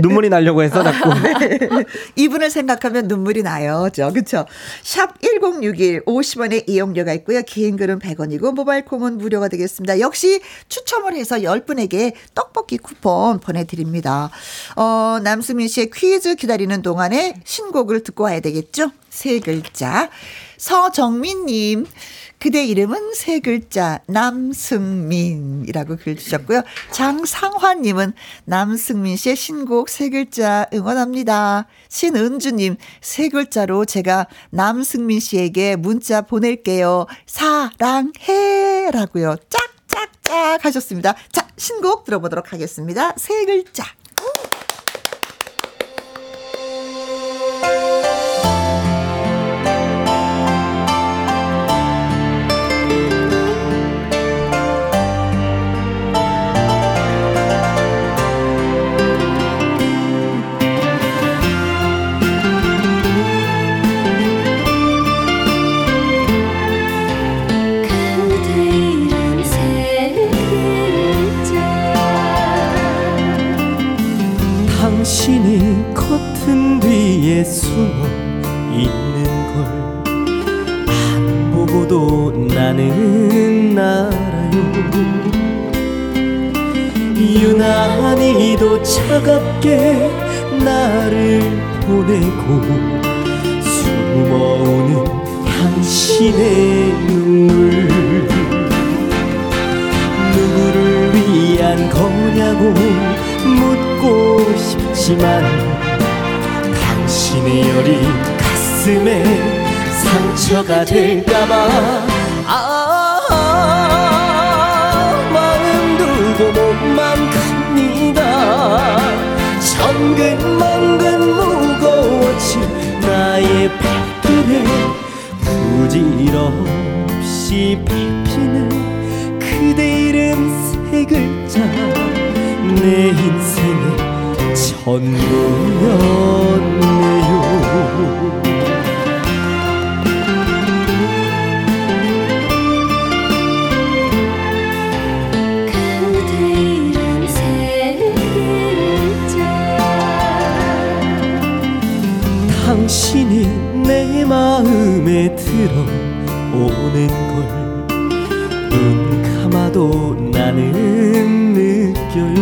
눈물이 나려고 해서 자꾸. 이분을 생각하면 눈물이 나요. 저, 그쵸? 샵 1061, 50원의 이용료가 있고요. 긴 글은 100원이고, 모바일 콩은 무료가 되겠습니다. 역시 추첨을 해서 10분에게 떡볶이 쿠폰 보내 드립니다. 어, 남수민 씨의 퀴즈 기다리는 동안에 신곡을 듣고 와야 되겠죠? 세 글자. 서정민님. 그대 이름은 세 글자 남승민이라고 글 주셨고요. 장상환님은 남승민 씨의 신곡 세 글자 응원합니다. 신은주님 세 글자로 제가 남승민 씨에게 문자 보낼게요. 사랑해 라고요. 짝짝짝 하셨습니다. 자 신곡 들어보도록 하겠습니다. 세 글자. 차갑게 나를 보내고 숨어오는 당신의 눈물. 누구를 위한 거냐고 묻고 싶지만 당신의 열이 가슴에 상처가 될까봐 천근만근 무거워진 나의 발길에 부질없이 밟히는 그대 이름 세 글자 내 인생의 전부였네요 오는 걸 눈 감아도 나는 느껴요.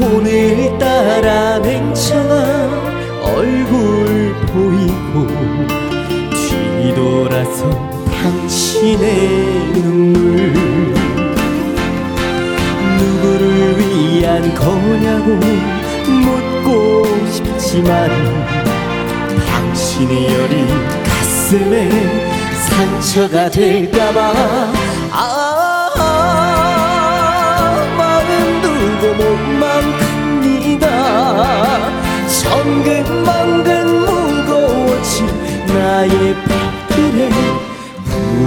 오늘따라 냉정한 얼굴 보이고 뒤돌아서 당신의 눈물. 누구를 위한 거냐고 묻고 싶지만 당신의 열이 가슴에 상처가 될까봐. 아 마음 두고 몸만 갑니다. 천근만근 무거워진 나의 발길에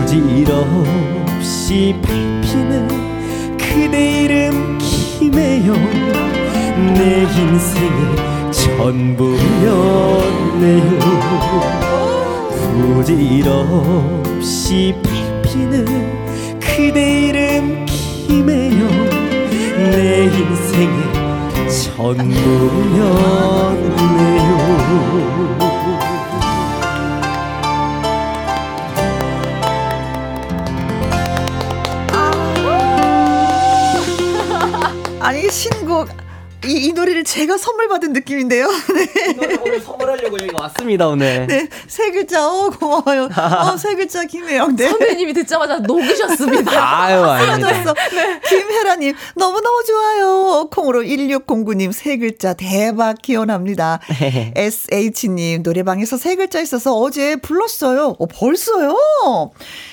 부질없이 밟히는 그대 이름 김혜영. 내 인생의 전부였네요 부질없이 밟히는 그대 이름 김혜영. 내 인생의 전부였네요. 아니 신곡 이, 이 노래를 제가 선물 받은 느낌인데요. 네. 오늘 선물하려고 여기 왔습니다 오늘. 네, 세 글자, 어, 고마워요. 어, 세 글자, 김혜영. 네. 선배님이 듣자마자 녹으셨습니다. 아유 아닙니다. 쓰러졌어. 김혜라님, 너무너무 좋아요. 콩으로 1609님, 세 글자, 대박 기원합니다. SH님, 노래방에서 세 글자 있어서 어제 불렀어요. 어, 벌써요?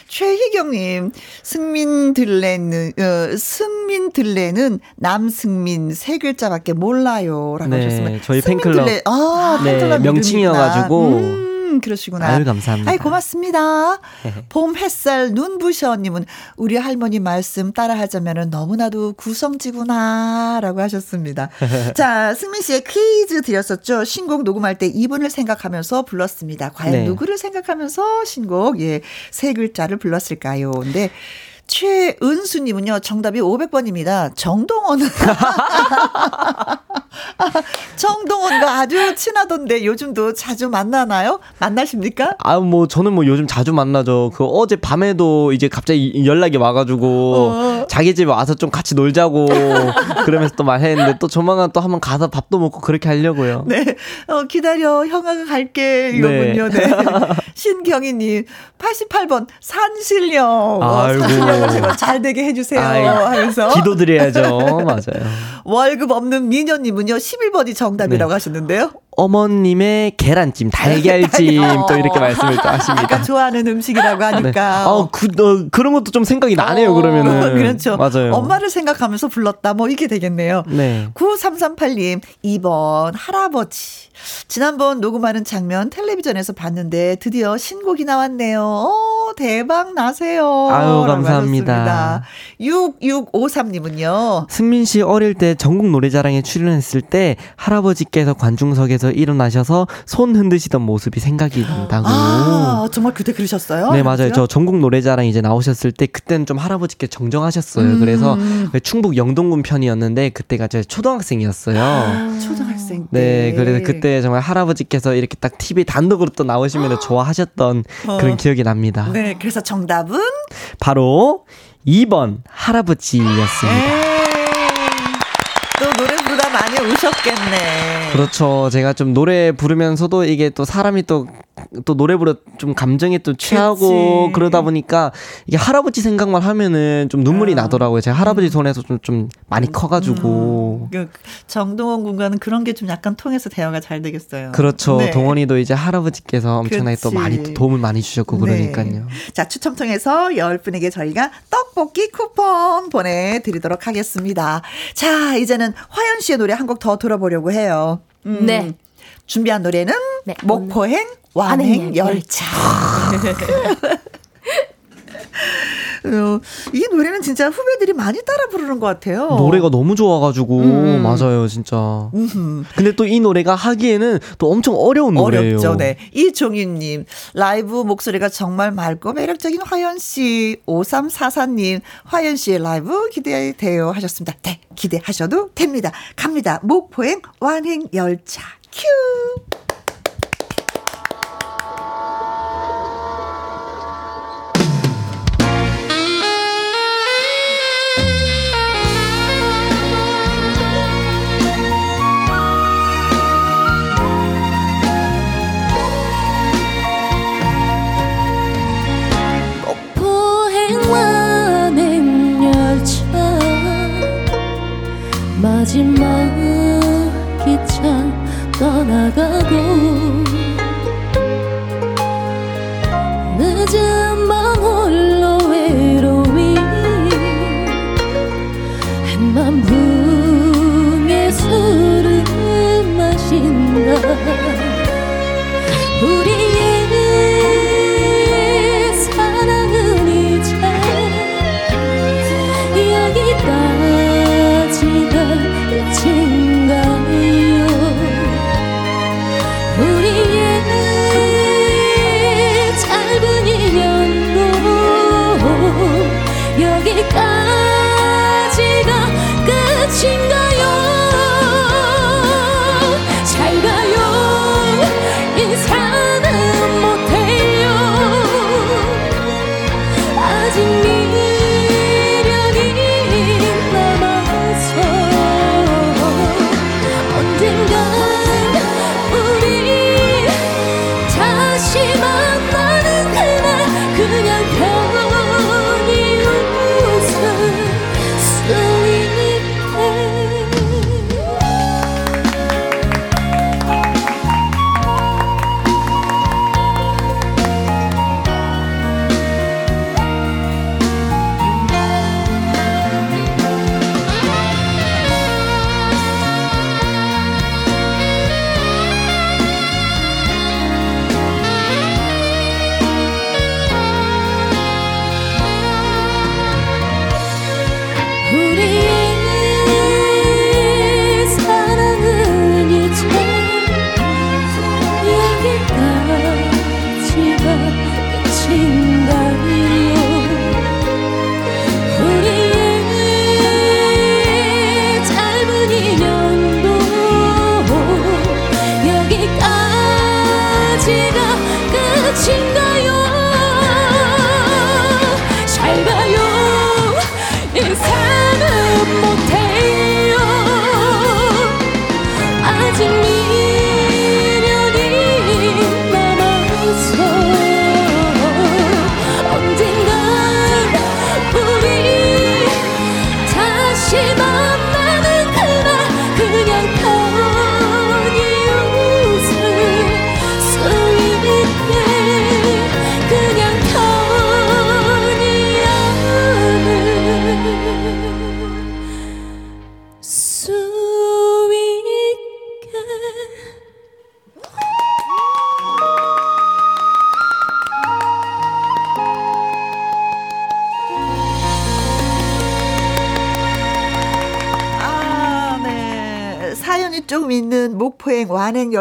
최희경님, 승민 들레는, 어, 승민 들레는 남승민 세 글자밖에 몰라요. 라고 네, 하셨습니다. 저희 팬클럽. 들레, 아, 네, 팬클럽 명칭이어가지고. 이름이구나. 음, 그러시구나. 아유, 감사합니다. 아이, 고맙습니다. 봄 햇살 눈부셔님은 우리 할머니 말씀 따라하자면 너무나도 구성지구나. 라고 하셨습니다. 자, 승민 씨의 퀴즈 드렸었죠. 신곡 녹음할 때 이분을 생각하면서 불렀습니다. 과연 네. 누구를 생각하면서 신곡, 예, 세 글자를 불렀을까요? 근데 최은수님은요, 정답이 500번입니다. 정동원. 정동원과 아주 친하던데 요즘도 자주 만나나요? 만나십니까? 아, 뭐, 저는 뭐 요즘 자주 만나죠. 그 어제 밤에도 이제 갑자기 연락이 와가지고, 어. 자기 집에 와서 좀 같이 놀자고, 그러면서 또 말했는데, 또 조만간 또 한번 가서 밥도 먹고 그렇게 하려고요. 네. 어, 기다려. 형아가 갈게. 이거군요. 네. 신경희님, 88번, 산신령. 어, 아이고. 제가 잘 되게 해주세요. 아이, 하면서. 기도드려야죠. 맞아요. 월급 없는 미녀님은요, 11번이 정답이라고 네. 하셨는데요. 어머님의 계란찜, 달걀찜, 달걀. 또 이렇게 말씀을 또 아까 하십니다. 좋아하는 음식이라고 네. 하니까. 어, 그, 어, 그런 것도 좀 생각이 나네요, 어, 그러면은. 그렇죠. 맞아요. 엄마를 생각하면서 불렀다. 뭐 이게 되겠네요. 네. 9338님, 2번, 할아버지. 지난번 녹음하는 장면 텔레비전에서 봤는데 드디어 신곡이 나왔네요. 어, 대박 나세요. 아유, 감사합니다. 하셨습니다. 6653님은요. 승민 씨 어릴 때 전국 노래자랑에 출연했을 때 할아버지께서 관중석에서 일어나셔서 손 흔드시던 모습이 생각이 난다고. 아, 정말 그때 그러셨어요? 네, 맞아요. 저 전국 노래자랑 이제 나오셨을 때 그때는 좀 할아버지께 정정하셨어요. 음. 그래서 충북 영동군 편이었는데 그때가 제가 초등학생이었어요. 초등학생 때. 네, 그래서 그때 정말 할아버지께서 이렇게 딱 TV 단독으로 또 나오시면 좋아하셨던 어. 그런 기억이 납니다. 네, 그래서 정답은? 바로 2번 할아버지였습니다. 에이, 또 노래 그러셨겠네. 그렇죠. 제가 좀 노래 부르면서도 이게 또 사람이 또, 또 노래 부르 좀 감정에 또 취하고 그치. 그러다 보니까 이게 할아버지 생각만 하면은 좀 눈물이 아. 나더라고요. 제가 할아버지 손에서 좀, 좀 많이 커가지고. 그 정동원 군과는 그런 게 좀 약간 통해서 대화가 잘 되겠어요. 그렇죠. 네. 동원이도 이제 할아버지께서 엄청나게 또 그치. 많이 또 도움을 많이 주셨고 그러니까요. 네. 자, 추첨 통해서 10분에게 저희가 떡볶이 쿠폰 보내드리도록 하겠습니다. 자, 이제는 화연 씨의 노래 한 곡 더 들어보려고 해요. 음, 네. 준비한 노래는 네, 목포행 완행 열차. 어, 이 노래는 진짜 후배들이 많이 따라 부르는 것 같아요. 노래가 너무 좋아가지고 맞아요 진짜. 음흠. 근데 또 이 노래가 하기에는 또 엄청 어려운 노래예요. 어렵죠. 네. 이종희님, 라이브 목소리가 정말 맑고 매력적인 화연 씨, 5344님, 화연 씨의 라이브 기대돼요 하셨습니다. 네, 기대하셔도 됩니다. 갑니다. 목포행 완행 열차 큐.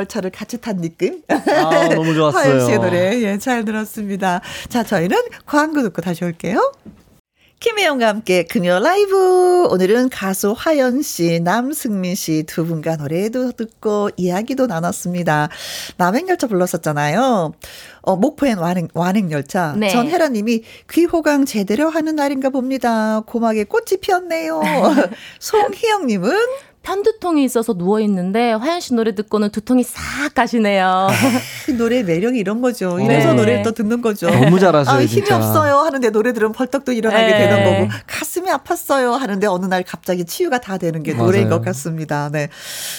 열차를 같이 탄 느낌. 아, 너무 좋았어요. 화연 씨의 노래, 예, 잘 들었습니다. 자, 저희는 광고 듣고 다시 올게요. 김혜영과 함께 금요 라이브. 오늘은 가수 화연 씨, 남승민 씨 두 분과 노래도 듣고 이야기도 나눴습니다. 남행열차 불렀었잖아요. 어, 목포행 완행, 완행열차. 네. 전혜라 님이 귀호강 제대로 하는 날인가 봅니다. 고막에 꽃이 피었네요. 송희영 님은 편두통이 있어서 누워 있는데 화연 씨 노래 듣고는 두통이 싹 가시네요. 그 노래의 매력이 이런 거죠. 네. 이래서 노래를 또 듣는 거죠. 너무 잘하셔요, 아, 힘이 진짜. 없어요 하는데 노래 들으면 벌떡 또 일어나게 네. 되는 거고 가슴이 아팠어요 하는데 어느 날 갑자기 치유가 다 되는 게 노래인 맞아요. 것 같습니다. 네.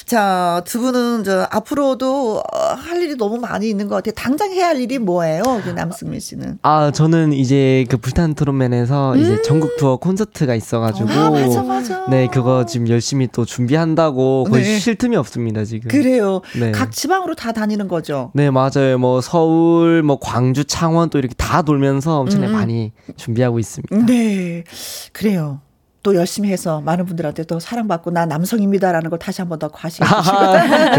자, 두 분은 저 앞으로도 어, 할 일이 너무 많이 있는 것 같아요. 당장 해야 할 일이 뭐예요? 그 남승민 씨는. 아, 저는 이제 그 불타는 트롯맨에서 이제 전국 투어 콘서트가 있어 가지고. 아, 맞아, 맞아. 네, 그거 지금 열심히 또 준비 한다고 거의 네. 쉴 틈이 없습니다, 지금. 그래요. 네. 각 지방으로 다 다니는 거죠. 네, 맞아요. 뭐 서울, 뭐 광주, 창원 또 이렇게 다 돌면서 엄청나게 음. 많이 준비하고 있습니다. 네. 그래요. 또 열심히 해서 많은 분들한테 또 사랑받고 나 남성입니다라는 걸 다시 한 번 더 과시해 주시고.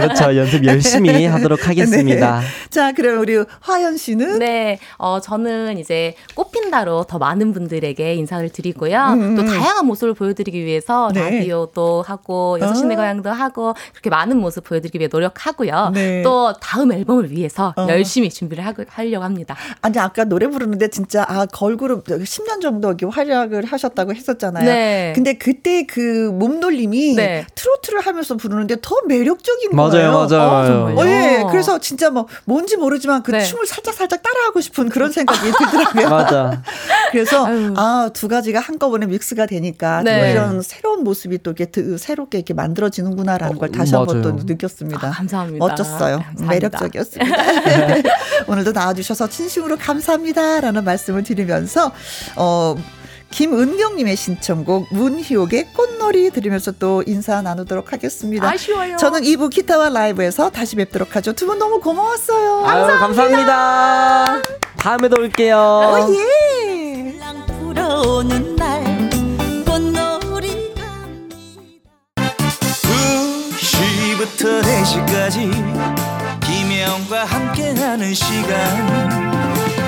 그렇죠. 연습 열심히 하도록 하겠습니다. 네. 자, 그럼 우리 화연 씨는 네, 어, 저는 이제 꽃핀다로 더 많은 분들에게 인사를 드리고요. 음, 또 음. 다양한 모습을 보여드리기 위해서 네. 라디오도 하고 여섯 시내 어. 고향도 하고 그렇게 많은 모습 보여드리기 위해 노력하고요. 네. 또 다음 앨범을 위해서 어. 열심히 준비를 하고, 하려고 합니다. 아니 아까 노래 부르는데 진짜 아 걸그룹 10년 정도 이렇게 활약을 하셨다고 했었잖아요. 네. 근데 그때 그 몸놀림이 네. 트로트를 하면서 부르는데 더 매력적인 맞아요, 거예요. 맞아요. 어, 정말요? 어, 예. 그래서 진짜 뭐 뭔지 모르지만 그 네. 춤을 살짝 살짝 따라하고 싶은 그런 생각이 들더라고요. 맞아. 그래서 아유. 아두 가지가 한꺼번에 믹스가 되니까 또 네. 이런 새로운 모습이 또 이렇게 드- 새롭게 이렇게 만들어지는구나라는 어, 걸 다시 한번 또 맞아요. 느꼈습니다. 아, 감사합니다. 멋졌어요. 감사합니다. 매력적이었습니다. 오늘도 나와주셔서 진심으로 감사합니다라는 말씀을 드리면서 어. 김은경님의 신청곡 문희옥의 꽃놀이 들으면서 또 인사 나누도록 하겠습니다. 아쉬워요. 저는 2부 기타와 라이브에서 다시 뵙도록 하죠. 두 분 너무 고마웠어요. 아유, 감사합니다. 다음에도 올게요. 어, 예. 랑 불어오는 날 꽃놀이 갑니다 2시부터 4시까지 김혜영과 함께하는 시간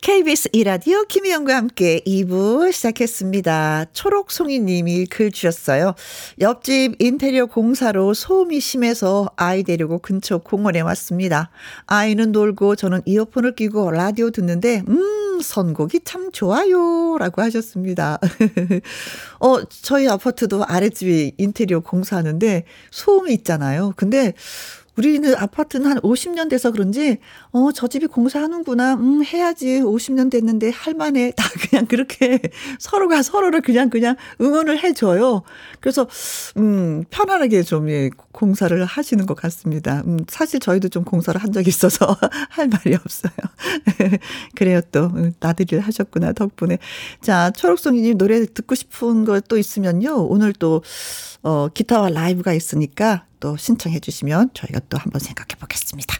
KBS 이라디오 김희영과 함께 2부 시작했습니다. 초록송이 님이 글 주셨어요. 옆집 인테리어 공사로 소음이 심해서 아이 데리고 근처 공원에 왔습니다. 아이는 놀고 저는 이어폰을 끼고 라디오 듣는데 음 선곡이 참 좋아요 라고 하셨습니다. 어 저희 아파트도 아랫집이 인테리어 공사하는데 소음이 있잖아요. 근데 우리는 아파트는 한 50년 돼서 그런지 어 저 집이 공사하는구나. 음 해야지. 50년 됐는데 할 만해. 다 그냥 그렇게 서로가 서로를 그냥 그냥 응원을 해 줘요. 그래서 음 편안하게 좀 예, 공사를 하시는 것 같습니다. 음 사실 저희도 좀 공사를 한 적이 있어서 할 말이 없어요. 그래요 또. 음, 나들이를 하셨구나 덕분에. 자 초록송이님 노래 듣고 싶은 거또 있으면요. 오늘 또 어, 기타와 라이브가 있으니까 또 신청해 주시면 저희가 또 한번 생각해 보겠습니다.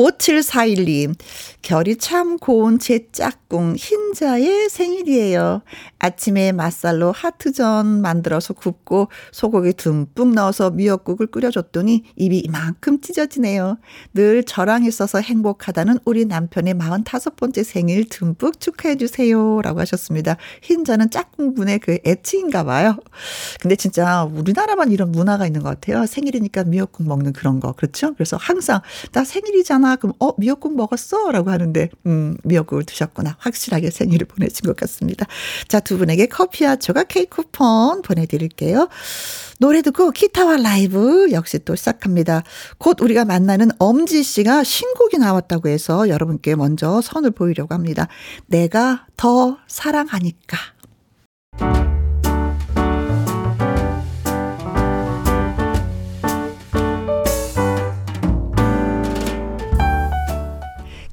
5741님, 결이 참 고운 제 짝꿍 흰자의 생일이에요. 아침에 맛살로 하트전 만들어서 굽고 소고기 듬뿍 넣어서 미역국을 끓여줬더니 입이 이만큼 찢어지네요. 늘 저랑 있어서 행복하다는 우리 남편의 45번째 생일 듬뿍 축하해 주세요. 라고 하셨습니다. 흰자는 짝꿍분의 그 애칭인가 봐요. 근데 진짜 우리나라만 이런 문화가 있는 것 같아요. 생일이니까 미역국 먹는 그런 거. 그렇죠? 그래서 항상 나 생일이잖아. 그럼 어, 미역국 먹었어? 라고 하는데, 음, 미역국을 드셨구나. 확실하게 생일을 보내신 것 같습니다. 자, 두 분에게 커피와 조각 케이크 쿠폰 보내드릴게요. 노래 듣고 기타와 라이브 역시 또 시작합니다. 곧 우리가 만나는 엄지 씨가 신곡이 나왔다고 해서 여러분께 먼저 선을 보이려고 합니다. 내가 더 사랑하니까.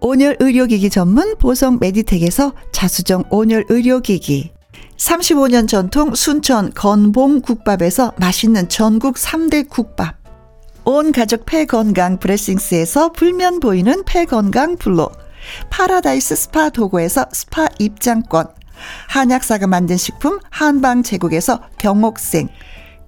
온열 의료기기 전문 보성 메디텍에서 자수정 온열 의료기기, 35년 전통 순천 건봉 국밥에서 맛있는 전국 3대 국밥, 온 가족 폐건강 브레싱스에서 불면 보이는 폐건강 불로, 파라다이스 스파 도고에서 스파 입장권, 한약사가 만든 식품 한방 제국에서 경옥생,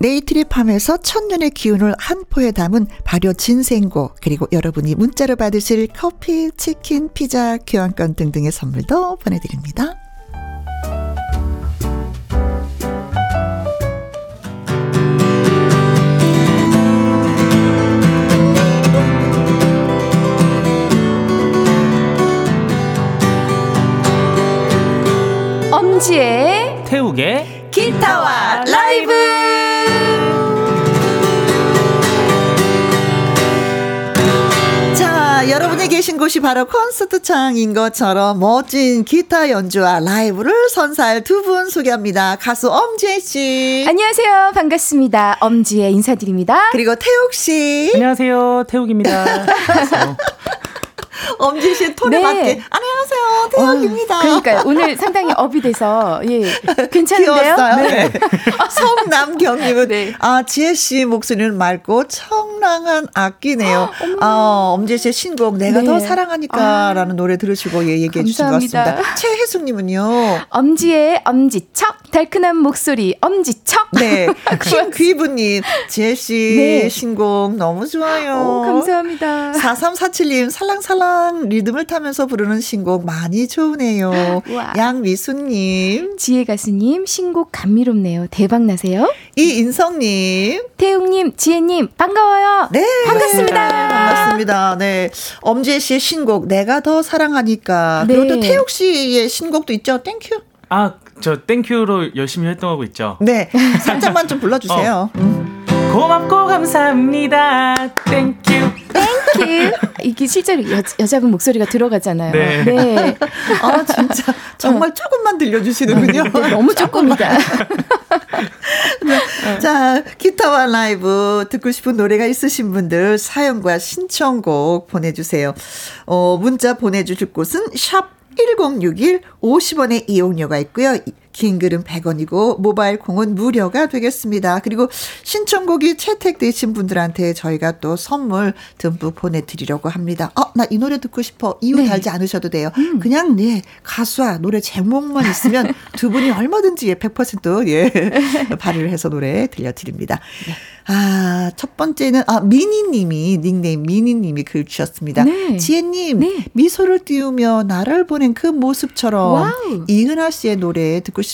네이트리팜에서 천년의 기운을 한 포에 담은 발효 진생고 그리고 여러분이 문자로 받으실 커피, 치킨, 피자, 교환권 등등의 선물도 보내드립니다. 엄지의 태욱의 기타와 라이브 계신 곳이 바로 콘서트장인 것처럼 멋진 기타 연주와 라이브를 선사할 두 분 소개합니다. 가수 엄지혜 씨. 안녕하세요 반갑습니다 엄지의 인사드립니다 그리고 태욱 씨. 안녕하세요 태욱입니다. 안녕하세요. 엄지혜 씨의 톤에 네. 맞게. 안녕하세요. 태욱입니다. 그러니까 오늘 상당히 업이 돼서 예 괜찮은데요. 네. 성남경님은 네. 아 지혜 씨 목소리는 맑고 청량한 악기네요. 아 엄지혜 씨의 신곡 내가 네. 더 사랑하니까라는 노래 들으시고 예, 얘기해 주신 것. 같습니다. 최혜숙님은요. 엄지의 엄지척 달큰한 목소리 엄지척 네. 신귀부님, 지혜씨 네. 신곡 너무 좋아요. 오, 감사합니다 4347님, 살랑살랑 리듬을 타면서 부르는 신곡 많이 좋으네요. 양미수님, 지혜 가수님 신곡 감미롭네요 대박 나세요 이인성님, 태욱님 지혜님 반가워요 네. 반갑습니다. 반갑습니다. 네. 엄지혜 씨의 신곡, 내가 더 사랑하니까. 네. 그리고 또 태욱 씨의 신곡도 있죠. Thank you. 아 저 Thank you로 열심히 활동하고 있죠. 네. 살짝만 좀 불러주세요. 음. 고맙고 감사합니다. Thank you. Thank you 이게 실제로 여, 여자분 목소리가 들어가잖아요 네. 네. 아, 진짜. 정말 조금만 들려주시는군요. 네, 너무 조금이다 자, 기타와 라이브 듣고 싶은 노래가 있으신 분들 사연과 신청곡 보내주세요. 어, 문자 보내주실 곳은 샵 1061 50원의 이용료가 있고요. 긴 글은 100원이고 모바일 콩은 무료가 되겠습니다. 그리고 신청곡이 채택되신 분들한테 저희가 또 선물 듬뿍 보내드리려고 합니다. 어, 나 이 노래 듣고 싶어. 이유 네. 달지 않으셔도 돼요. 그냥 네 가수와 노래 제목만 있으면 두 분이 얼마든지 예, 100% 예, 발휘를 해서 노래 들려드립니다. 아, 첫 번째는, 아, 미니님이, 닉네임 미니님이 글 주셨습니다. 네. 지혜님, 네. 미소를 띄우며 나를 보낸 그 모습처럼 와우. 이은하 씨의 노래 듣고 싶습니다.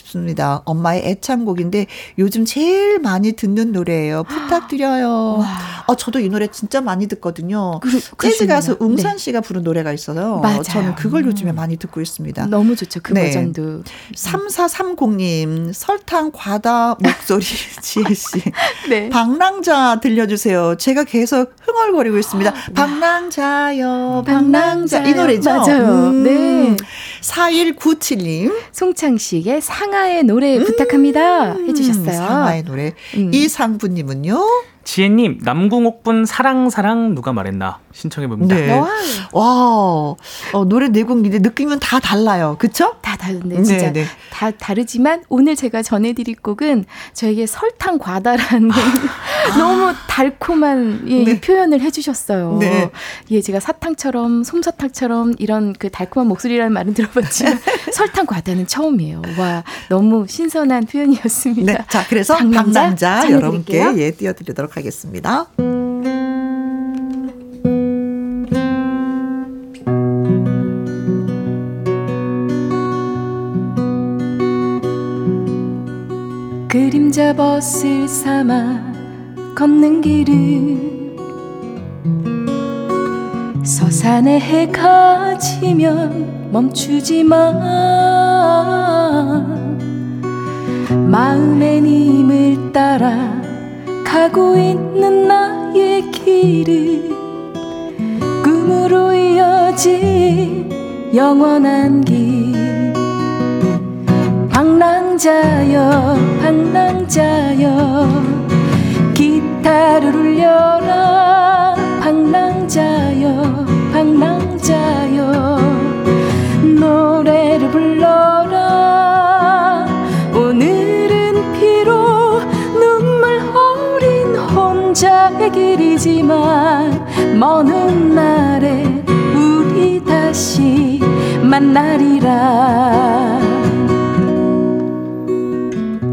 엄마의 애창곡인데 요즘 제일 많이 듣는 노래예요. 부탁드려요. 아, 저도 이 노래 진짜 많이 듣거든요. 그러- 재즈. 가수 웅산 네. 씨가 부른 노래가 있어요. 맞아요. 저는 그걸 요즘에 많이 듣고 있습니다. 너무 좋죠 그 네. 버전도 3430님, 설탕 과다 목소리, 지혜 씨. 네. 방랑자 들려주세요. 제가 계속 흥얼거리고 있습니다. 방랑자요, 방랑자. 이 노래죠? 맞아요. 음. 네. 4197님. 송창식의 상아의 노래 부탁합니다 해주셨어요. 음, 상아의 노래. 음. 이상부님은요? 지혜님 남궁옥분 사랑 사랑 누가 말했나 신청해 봅니다. 네. 와우. 와, 어, 노래 네 곡인데 느낌은 다 달라요. 그쵸? 다 다른데 진짜 네, 네. 다 다르지만 오늘 제가 전해드릴 곡은 저에게 설탕 과다라는 너무 달콤한 예, 이 네. 표현을 해주셨어요. 네. 예, 제가 사탕처럼 솜사탕처럼 이런 그 달콤한 목소리라는 말은 들어봤지만 설탕 과다는 처음이에요. 와 너무 신선한 표현이었습니다. 네. 자, 그래서 전해드릴게요. 여러분께 예, 띄워드리도록 하겠습니다. 그림자 벗을 삼아 걷는 길을 서산에 해가 지면 멈추지 마 마음의 님을 따라 가고 있는 나의 길을 꿈으로 이어진 영원한 길. 방랑자여 방랑자여 기타를 울려라. 방랑자여 방랑 혼자의 길이지만 먼 훗날에 우리 다시 만나리라.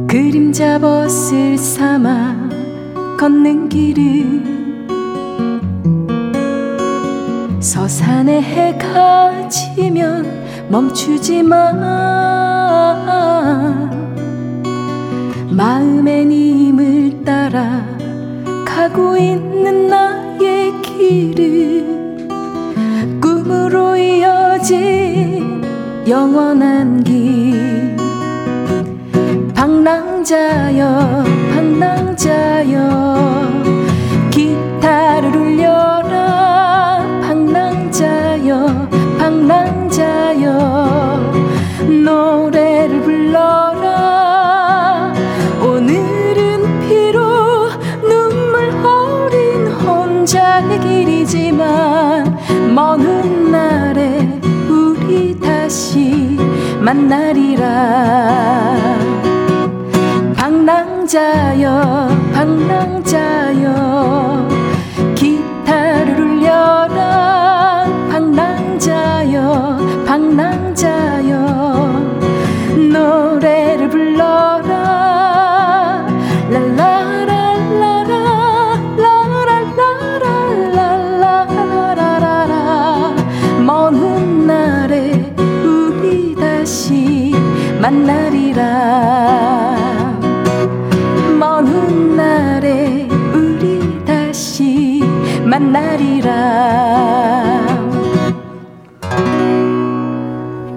그림자 벗을 삼아 걷는 길을 서산에 해가 지면 멈추지 마 마음의 님을 따라 가고 있는 나의 길을 꿈으로 이어진 영원한 길. 방랑자여 방랑자여 혼자의 길이지만 먼 훗날에 우리 다시 만나리라. 방랑자여 방랑자여 기타를 울려라. 방랑자여 방랑 만나리라. 먼 훗날에 우리 다시 만나리라.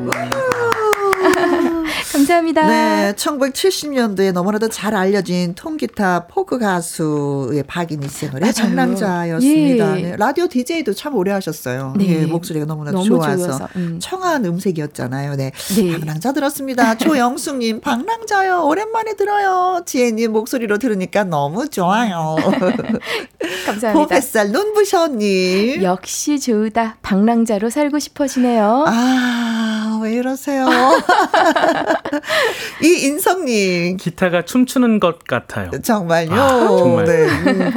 감사합니다. 네, 1970년도에 너무나도 잘 알려진 통기타 포크 가수의 박인희 씨의 노래 맞아요. 장랑자였습니다. 예. 네, 라디오 DJ도 참 오래 하셨어요. 네. 예, 목소리가 너무나도 너무 좋아서, 좋아서, 음. 청아한 음색이었잖아요. 네. 네. 방랑자 들었습니다. 조영숙 님, 방랑자요. 오랜만에 들어요. 지혜 님 목소리로 들으니까 너무 좋아요. 감사합니다. 포햇살 눈부셔 님. 역시 좋다. 방랑자로 살고 싶어지네요. 아, 왜 이러세요? 이 인성님. 기타가 춤추는 것 같아요. 정말요? 아, 정말. 네. 음.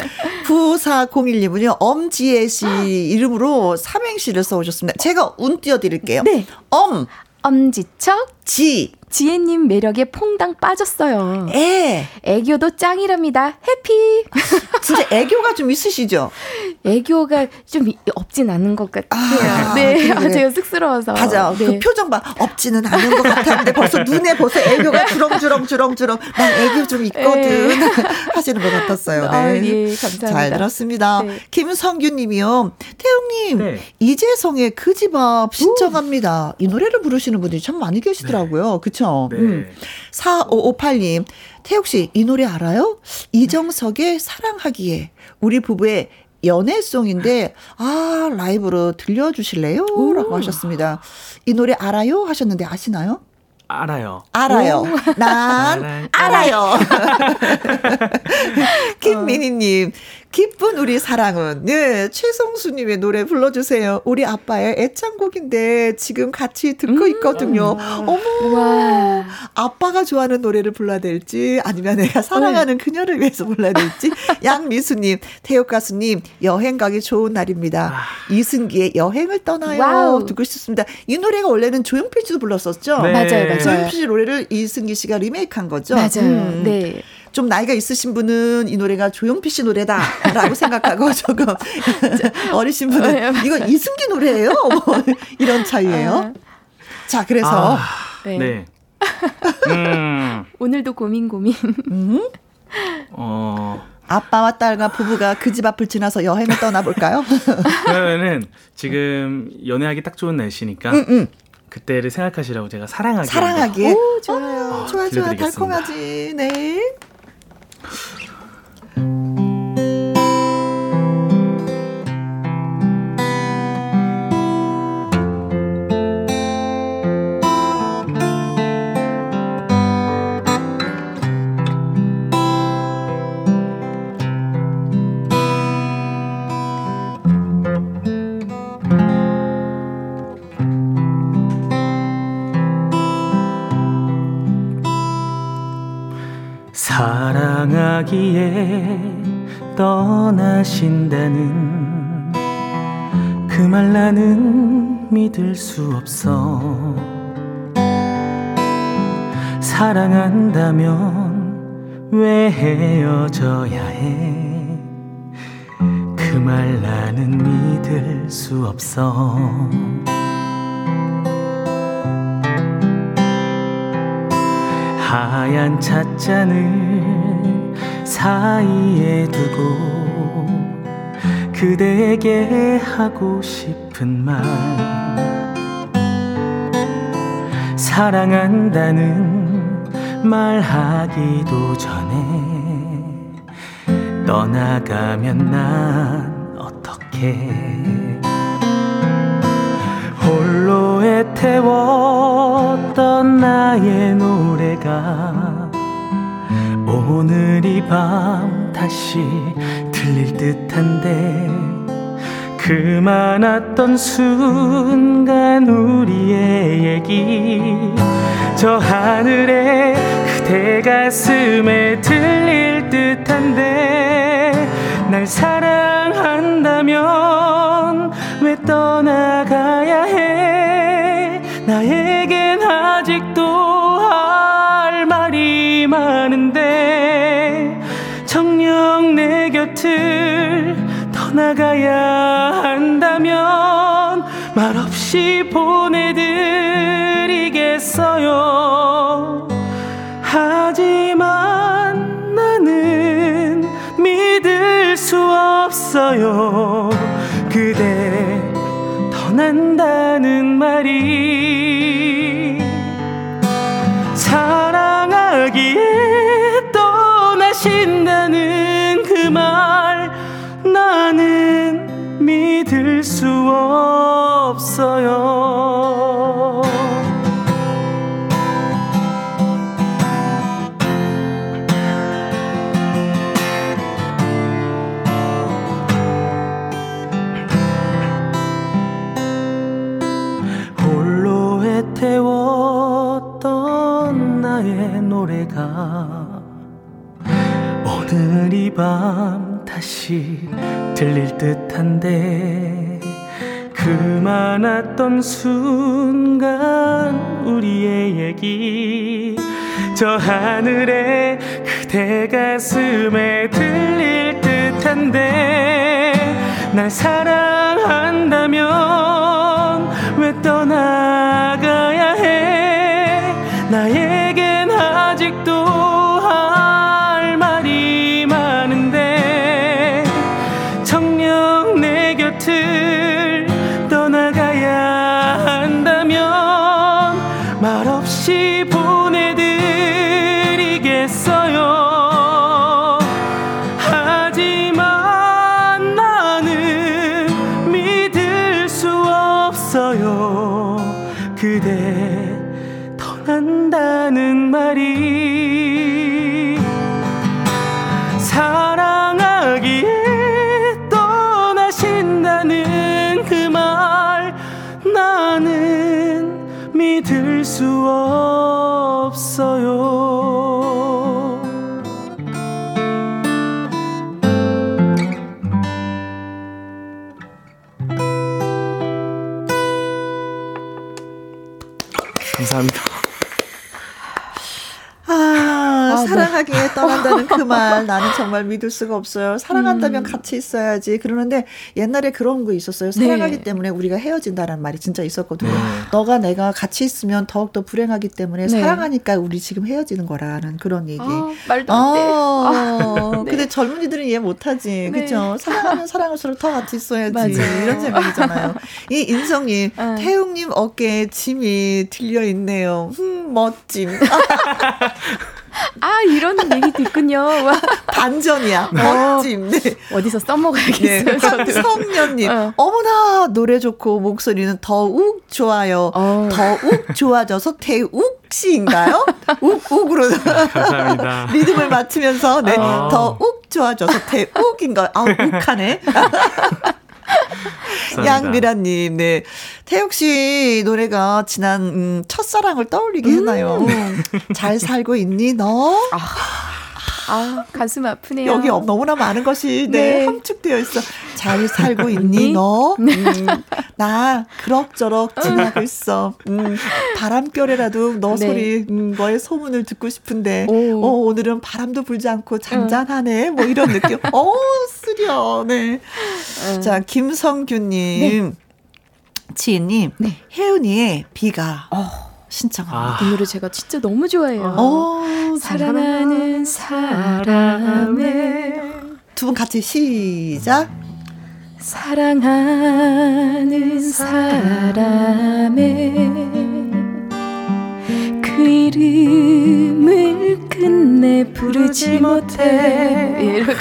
9401님은요, 엄지혜 씨 이름으로 삼행시를 써오셨습니다. 제가 운 띄워드릴게요. 네. 엄, 엄지척 지, 지혜님 매력에 퐁당 빠졌어요. 애. 애교도 짱이랍니다. 해피. 진짜 애교가 좀 있으시죠? 애교가 좀 이- 없진 않은 것 같아요. 아, 네, 그래, 아, 그래. 제가 쑥스러워서. 맞아. 네. 그 표정 봐. 없지는 않은 것 같았는데 벌써 눈에 벌써 애교가 주렁주렁 주렁주렁. 난 애교 좀 있거든. 하시는 것 같았어요. 네. 아, 예, 감사합니다. 잘 들었습니다. 네. 김성규 님이요. 태용님, 네. 이재성의 그 집 앞 신청합니다. 이 노래를 부르시는 분들이 참 많이 계시더라고요. 그쵸? 네. 음. 4558님, 태욱 씨, 이 노래 알아요? 이정석의 사랑하기에. 우리 부부의 연애송인데, 아, 라이브로 들려주실래요? 라고 하셨습니다. 이 노래 알아요? 하셨는데 아시나요? 알아요. 알아요. 난 알아요. 김민희님, 기쁜 우리 사랑은, 네, 최성수님의 노래 불러주세요. 우리 아빠의 애창곡인데 지금 같이 듣고 있거든요. 어머, 와. 아빠가 좋아하는 노래를 불러야 될지, 아니면 내가 사랑하는 그녀를 위해서 불러야 될지. 양미수님, 태욱 가수님, 여행 가기 좋은 날입니다. 이승기의 여행을 떠나요. 와우. 듣고 싶습니다. 이 노래가 원래는 조용필 씨도 불렀었죠? 네. 맞아요, 맞아요. 조용필 씨 노래를 이승기 씨가 리메이크한 거죠. 맞아요. 음. 네. 좀 나이가 있으신 분은 이 노래가 조용필 씨 노래다라고 생각하고 조금 어리신 분은 이건 이승기 노래예요. 뭐 이런 차이예요. 자, 그래서 아, 네. 네. 음, 오늘도 고민 고민. 음? 어, 아빠와 딸과 부부가 그 집 앞을 지나서 여행을 떠나볼까요? 그러면은 지금 연애하기 딱 좋은 날씨니까 응, 응. 그때를 생각하시라고 제가 사랑하기. 사랑하기에. 오, 좋아요. 어, 좋아, 좋아. 달콤하지. 네. 믿을 수 없어. 사랑한다면 왜 헤어져야 해? 그 말 나는 믿을 수 없어. 하얀 찻잔을 사이에 두고 그대에게 하고 싶은 말 사랑한다는 말 하기도 전에 떠나가면 난 어떡해? 홀로 애태웠던 나의 노래가 오늘 이 밤 다시 들릴 듯한데 그많 았던 순간 우리의 얘기? 저 하늘에 그대 가슴에 들릴 듯한데 날 사랑한다면 왜 떠나가야 해? 나에겐 아직도 할 말이 많은데 정녕 내 곁을 떠나가야 한다면 말없이 보내드리겠어요. 하지만 나는 믿을 수 없어요. 그대 떠난다는 말이 수 없어요. 홀로 애태웠던 나의 노래가 오늘 이 밤 다시 들릴 듯한데 그 많았던 순간 우리의 얘기. 저 하늘에 그대 가슴에 들릴 듯한데 날 사랑한다면 왜 떠나가야 말 나는 정말 믿을 수가 없어요. 사랑한다면 음. 같이 있어야지. 그러는데 옛날에 그런 거 있었어요. 사랑하기 네. 때문에 우리가 헤어진다는 말이 진짜 있었거든요. 네. 너가 내가 같이 있으면 더욱더 불행하기 때문에 네. 사랑하니까 우리 지금 헤어지는 거라는 그런 얘기. 아, 말도 안 돼. 아, 아, 네. 근데 젊은이들은 이해 못하지. 네. 그죠? 사랑하면 사랑할수록 더 같이 있어야지. 맞아요. 이런 생각이잖아요. 이 인성님, 아. 태웅님 어깨에 짐이 들려 있네요. 음, 멋짐. 아, 이런 얘기도 있군요. 반전이야. 멋짐. 네. 어디서 써먹어야겠어요. 네. 성년님, 어. 어머나, 노래 좋고 목소리는 더욱 좋아요. 어. 더욱 좋아져서 태욱 씨인가요? 욱, 욱으로. 감사합니다. 리듬을 맞추면서, 네. 어. 더욱 좋아져서 태욱인가요? 아, 욱하네. 양미라님, 네. 태욱 씨 노래가 지난 음, 첫사랑을 떠올리게 해나요. 음. 잘 살고 있니, 너? 아. 아, 가슴 아프네요. 여기 너무나 많은 것이 네, 네. 함축되어 있어. 잘 살고 있니 너? 음, 나 그럭저럭 지나고 있어. 음, 바람결에라도 너 네. 소리, 음, 너의 소문을 듣고 싶은데, 오. 어, 오늘은 바람도 불지 않고 잔잔하네. 뭐 이런 느낌. 어, 쓰려. 네. 음. 자, 김성규님. 네. 지혜님, 네. 혜은이의 비가. 어. 신청합니다. 아. 이 노래 제가 진짜 너무 좋아해요. 어, 사랑하는 사람의 두 분 같이 시작. 사랑하는 사람의 그 이름을 끝내 부르지 못해 이렇게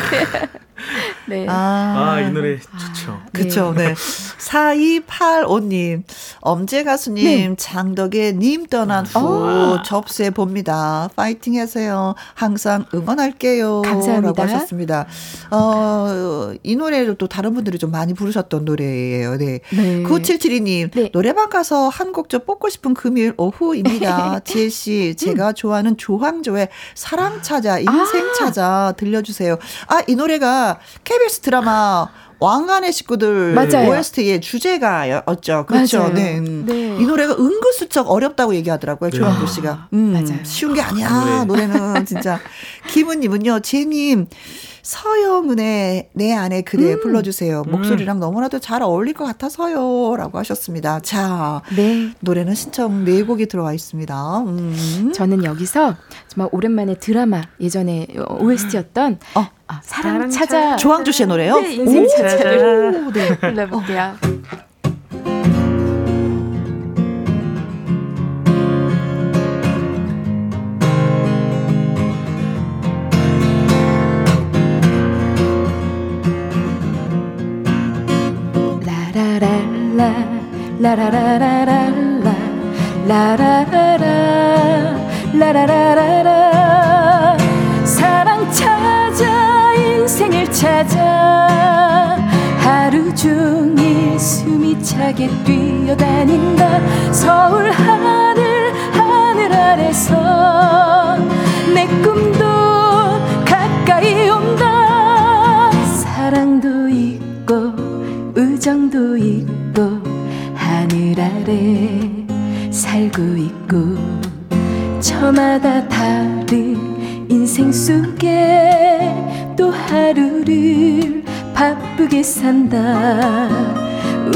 네. 아, 아, 이 노래 좋죠. 아, 그쵸, 네. 4285님, 엄재 가수님, 네. 장덕의 님 떠난 후 아. 접수해 봅니다. 파이팅 하세요. 항상 응원할게요. 감사합니다. 라고 하셨습니다. 어, 이 노래를 또 다른 분들이 좀 많이 부르셨던 노래예요. 네. 네. 9772님, 네. 노래방 가서 한 곡 좀 뽑고 싶은 금요일 오후입니다. 지혜씨, 제가 음. 좋아하는 조황조의 사랑 찾아, 인생 아. 찾아 들려주세요. 아, 이 노래가 KBS 드라마 왕관의 식구들 맞아요. OST의 주제가였죠. 그렇죠. 네. 음. 네. 이 노래가 은근슬쩍 어렵다고 얘기하더라고요. 네. 조항조 씨가. 음, 맞아요. 쉬운 게 아니야. 노래는 진짜. 김은님은요, 제님. 서영은의 내 안에 그대 음. 불러주세요. 음. 목소리랑 너무나도 잘 어울릴 것 같아서요. 라고 하셨습니다. 자, 네. 노래는 신청 네 곡이 들어와 있습니다. 음. 저는 여기서 정말 오랜만에 드라마 예전에 OST였던 어. 아, 사랑, 찾아. 조항조 씨의 노래요? 네, 인생 찾아를 네. 불러볼게요. 라 라라라라 라 라라라 라 라라라라. 사랑 찾아 인생을 찾아 하루 종일 숨이 차게 뛰어다닌다. 서울 하늘 하늘 아래서 내 꿈도 가까이 온다. 사랑도 있고 우정도 있고 하늘 아래 살고 있고 저마다 다른 인생 속에 또 하루를 바쁘게 산다.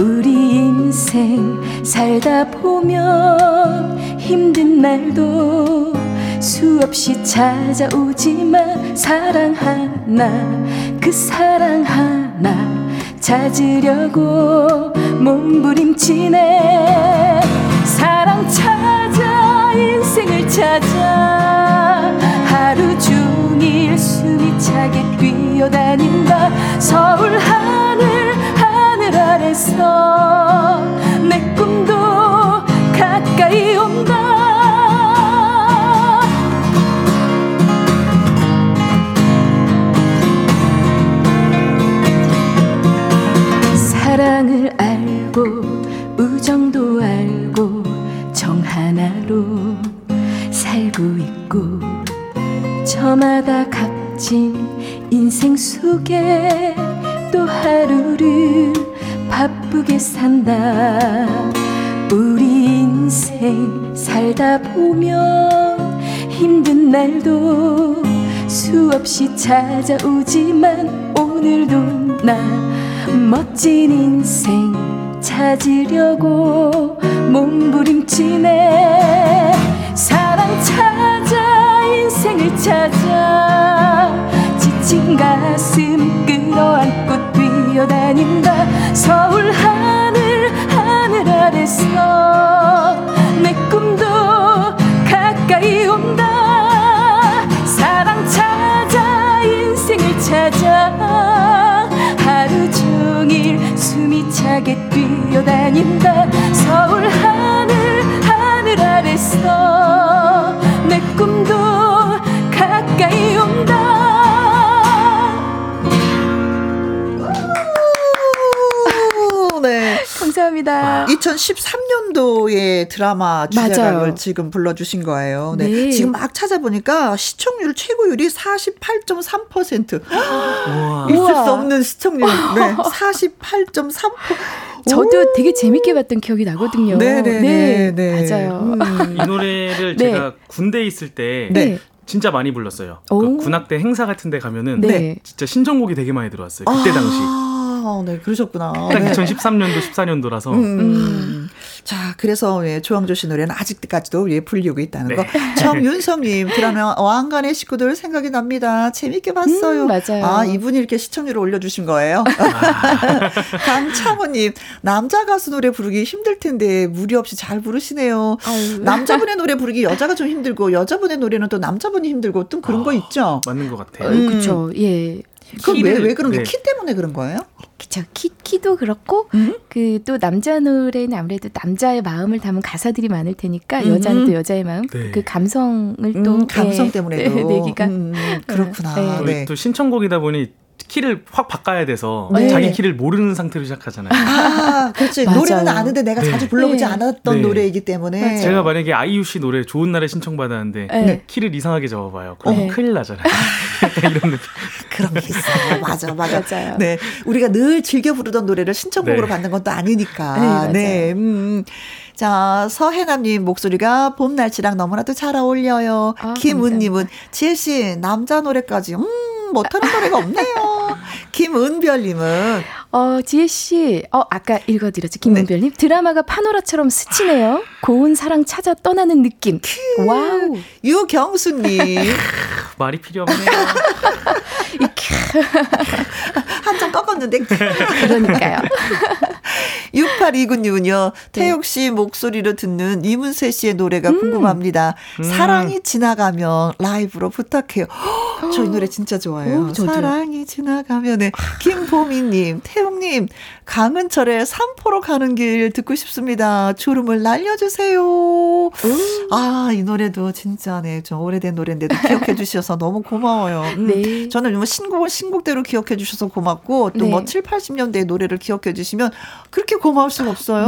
우리 인생 살다 보면 힘든 날도 수없이 찾아오지만 사랑 하나 그 사랑 하나 찾으려고 몸부림치네. 사랑 찾아 인생을 찾아. 하루 종일 숨이 차게 뛰어다닌다 서울 하늘 하늘 아래서 내 보면 힘든 날도 수없이 찾아오지만 오늘도 나 멋진 인생 찾으려고 몸부림치네. 사랑 찾아 인생을 찾아. 지친 가슴 끌어안고 뛰어다닌다. 서울 하늘 하늘 아래서 내 꿈도 가까이 온다 사랑 찾아 인생을 찾아 하루 종일 숨이 차게 뛰어다닌다 서울 하늘 하늘 아래서 내 꿈도 가까이 온다 오, 네. 감사합니다. 2013년 도의 드라마 주제곡을 맞아요. 지금 불러주신 거예요. 네. 네. 지금 막 찾아보니까 시청률 최고율이 48.3%. 우와. 있을 우와. 수 없는 시청률. 네. 48.3%. 저도 되게 재밌게 봤던 기억이 나거든요. 네네네. 네. 맞아요. 음. 이 노래를 네. 제가 군대에 있을 때 네. 진짜 많이 불렀어요. 오. 그 군악대 행사 같은 데 가면은 네. 진짜 신청곡이 되게 많이 들어왔어요. 그때 당시. 아, 네, 그러셨구나. 딱 네. 2013년도 14년도라서 음. 자, 그래서 예, 조항조 씨 노래는 아직까지도 예, 불리고 있다는 네. 거. 정윤성님, 드라마 왕관의 식구들 생각이 납니다. 재밌게 봤어요. 음, 맞아요. 아, 이분이 이렇게 시청률을 올려주신 거예요. 강창호님, 남자 가수 노래 부르기 힘들 텐데 무리 없이 잘 부르시네요. 아유. 남자분의 노래 부르기 여자가 좀 힘들고 여자분의 노래는 또 남자분이 힘들고 또 그런 거 있죠. 맞는 것 같아요. 어, 그쵸. 예. 그럼 왜, 왜 그런 게 네. 키 때문에 그런 거예요? 그쵸. 키, 키도 그렇고, 음? 그또 남자 노래는 아무래도 남자의 마음을 담은 가사들이 많을 테니까, 음. 여자는 또 여자의 마음, 네. 그 감성을 또. 음, 감성 예, 때문에도. 네, 내기가. 음, 그렇구나. 네. 또, 네. 또 신청곡이다 보니 키를 확 바꿔야 돼서 네. 자기 키를 모르는 상태로 시작하잖아요. 아, 그렇지. 노래는 아는데 내가 네. 자주 불러보지 네. 않았던 네. 노래이기 때문에. 제가 만약에 아이유 씨 노래 좋은 날에 신청받았는데 네. 키를 이상하게 잡아봐요. 그럼 네. 큰일 나잖아요. 약간 이런 느낌. 그런 게 있어요. 맞아, 맞아. 맞아요. 네. 우리가 늘 즐겨 부르던 노래를 신청곡으로 네. 받는 것도 아니니까. 네. 네. 음. 자, 서혜남님 목소리가 봄 날씨랑 너무나도 잘 어울려요. 아, 김은님은 지혜씨, 남자 노래까지, 음, 못하는 노래가 없네요. 김은별님은, 어, 지혜 씨, 어, 아까 읽어드렸죠. 김은별님. 드라마가 파노라처럼 스치네요. 고운 사랑 찾아 떠나는 느낌. 와우. 유경수님, 말이 필요 없네요. 한점 꺾었는데, 그러니까요. 6829님은요, 네. 태욱 씨 목소리로 듣는 이문세 씨의 노래가 음. 궁금합니다. 사랑이 지나가면 라이브로 부탁해요. 저 이 노래 진짜 좋아해요. 오. 사랑이 지나가면. 네. 김보미님, 태욱님, 강은철의 삼포로 가는 길 듣고 싶습니다. 졸음을 날려주세요. 아, 이 노래도 진짜 네, 좀 오래된 노래인데도 기억해 주셔서 너무 고마워요. 음. 네. 저는 뭐 신곡을 신곡대로 기억해 주셔서 고맙고 또 뭐 네. 7, 80년대의 노래를 기억해 주시면 그렇게 고마울 수가 없어요.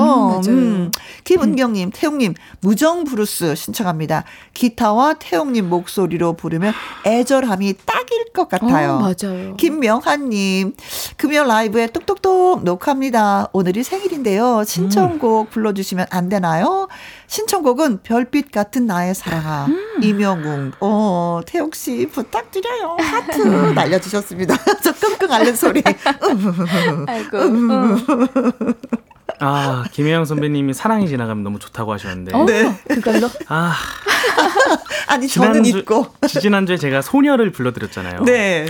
음, 맞아요. 김은경님, 태욱님, 무정 블루스 신청합니다. 기타와 태욱님 목소리로 부르면 애절함이 딱일 것 같아요. 어, 맞아요. 김명환님, 금요 라이브에 똑똑똑 노크합니다. 오늘이 생일인데요. 신청곡 불러주시면 안 되나요? 신청곡은 별빛 같은 나의 사랑아. 이명웅, 어, 태옥씨 부탁드려요. 하트 날려주셨습니다. 저 끙끙 앓는 소리. 아이고. 어. 아, 김혜영 선배님이 사랑이 지나가면 너무 좋다고 하셨는데. 어, 네. 그걸로? 아, 아니, 저는 지난주, 있고. 지난주에 제가 소녀를 불러드렸잖아요. 네.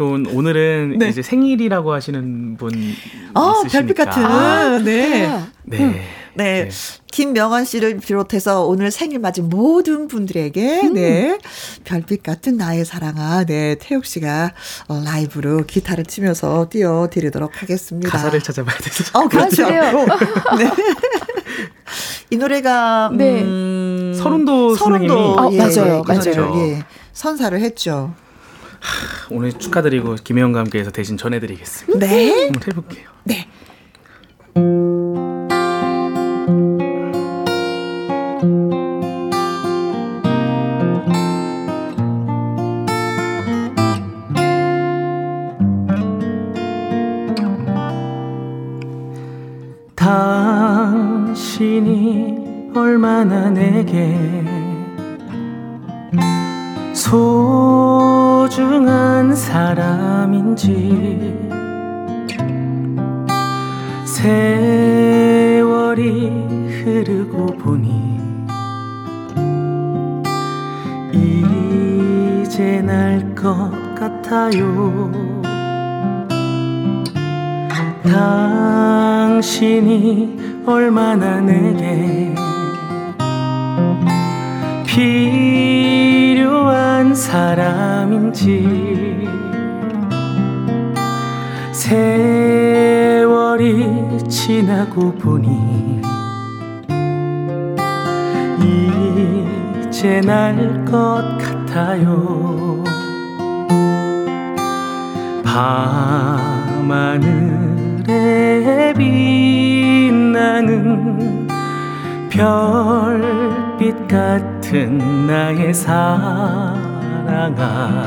그 오늘은 네. 이제 생일이라고 하시는 분 아, 있으시니까. 별빛 같은. 아, 네. 네. 네. 네. 김명환 씨를 비롯해서 오늘 생일 맞은 모든 분들에게, 음. 네. 별빛 같은 나의 사랑아, 네. 태욱 씨가 어, 라이브로 기타를 치면서 띄워 드리도록 하겠습니다. 가사를 찾아봐야 되죠. 어, 그렇죠. 아, 그래요? 네. 이 노래가, 네. 음, 서른도 서른도, 선생님이- 예, 어, 맞아요, 맞아요. 예, 선사를 했죠. 오늘 축하드리고 김혜영과 함께해서 대신 전해드리겠습니다. 네. 한번 해볼게요. 네. 당신이 얼마나 내게 소 소중한 사람인지 세월이 흐르고 보니 이제 날 것 같아요. 당신이 얼마나 내게 필요한 사람인지. 세월이 지나고 보니 이제 날 것 같아요. 밤하늘에 빛나는 별빛 같은 나의 사랑아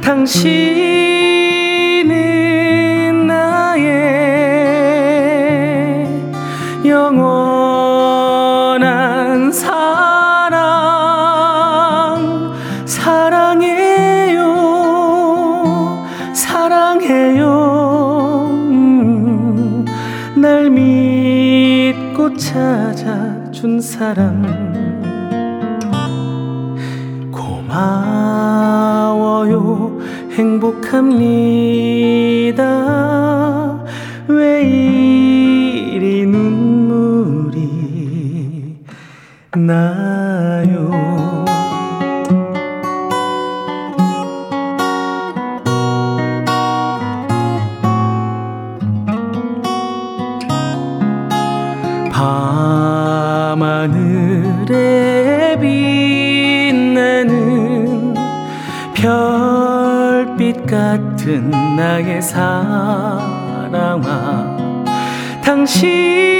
당신은 나의 영원한 사랑. 사랑해요. 사랑해요. 음, 날 믿고 찾아준 사람 행복합니다 나의 사랑아 당신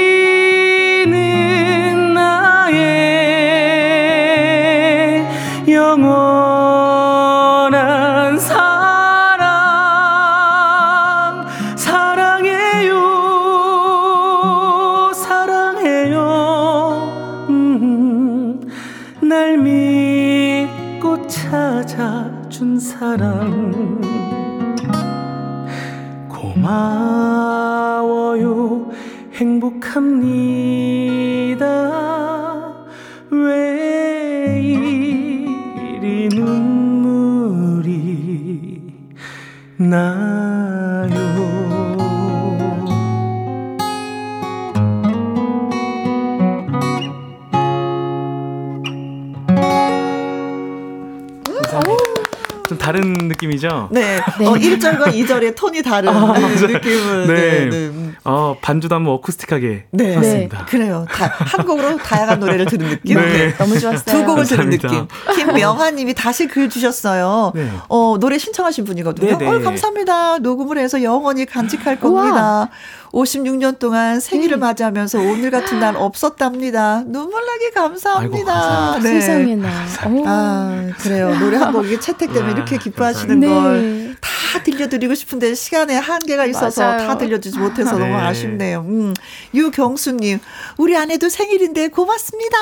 느낌이죠? 네. 어, 1절과 2절의 톤이 다른 아, 네. 느낌은. 네. 네. 네. 음. 어, 반주도 한번 어쿠스틱하게 네. 봤습니다. 그래요. 다, 한 곡으로 다양한 노래를 들은 느낌. 네. 너무 좋았어요. 두 곡을 들은 감사합니다. 느낌. 김명하님이 다시 글 주셨어요. 네. 어, 노래 신청하신 분이거든요. 네, 네. 어, 감사합니다. 녹음을 해서 영원히 간직할 겁니다. 56년 동안 생일을 맞이하면서 오늘 같은 날 없었답니다. 눈물 나게 감사합니다. 아이고, 감사합니다. 네. 세상에나. 오. 아, 그래요. 노래 한 곡이 채택되면 아, 이렇게 기뻐하시는 네. 걸 다 들려드리고 싶은데 시간에 한계가 있어서 맞아요. 다 들려주지 못해서 네. 너무 아쉽네요. 음. 유경수님, 우리 아내도 생일인데 고맙습니다.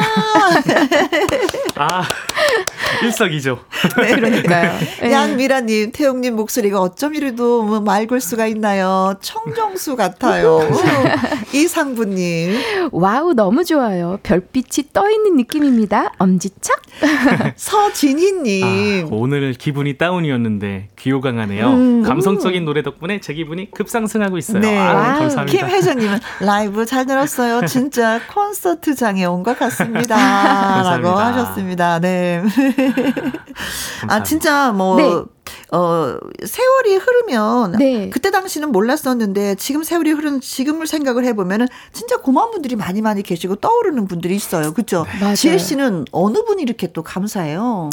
아, 일석이조. 그러니까요. 예. 양미라님, 태욱님 목소리가 어쩜 이래도 뭐 맑을 수가 있나요? 청정수 같아요. 이상부님, 와우 너무 좋아요. 별빛이 떠 있는 느낌입니다. 엄지척. 서진희님. 아, 오늘 기분이 다운이었는데 귀호강하네요. 음. 감성적인 노래 덕분에 제 기분이 급상승하고 있어요. 네. 아. 감사합니다. 김혜정님은 라이브 잘 들었어요. 진짜 콘서트장에 온 것 같습니다. 라고. 하셨습니다. 네. 아. 진짜 뭐, 네. 어, 세월이 흐르면 네. 그때 당시는 몰랐었는데 지금 세월이 흐르는 지금을 생각을 해보면은 진짜 고마운 분들이 많이 많이 계시고 떠오르는 분들이 있어요. 그죠? 지혜 씨는 어느 분이 이렇게 또 감사해요?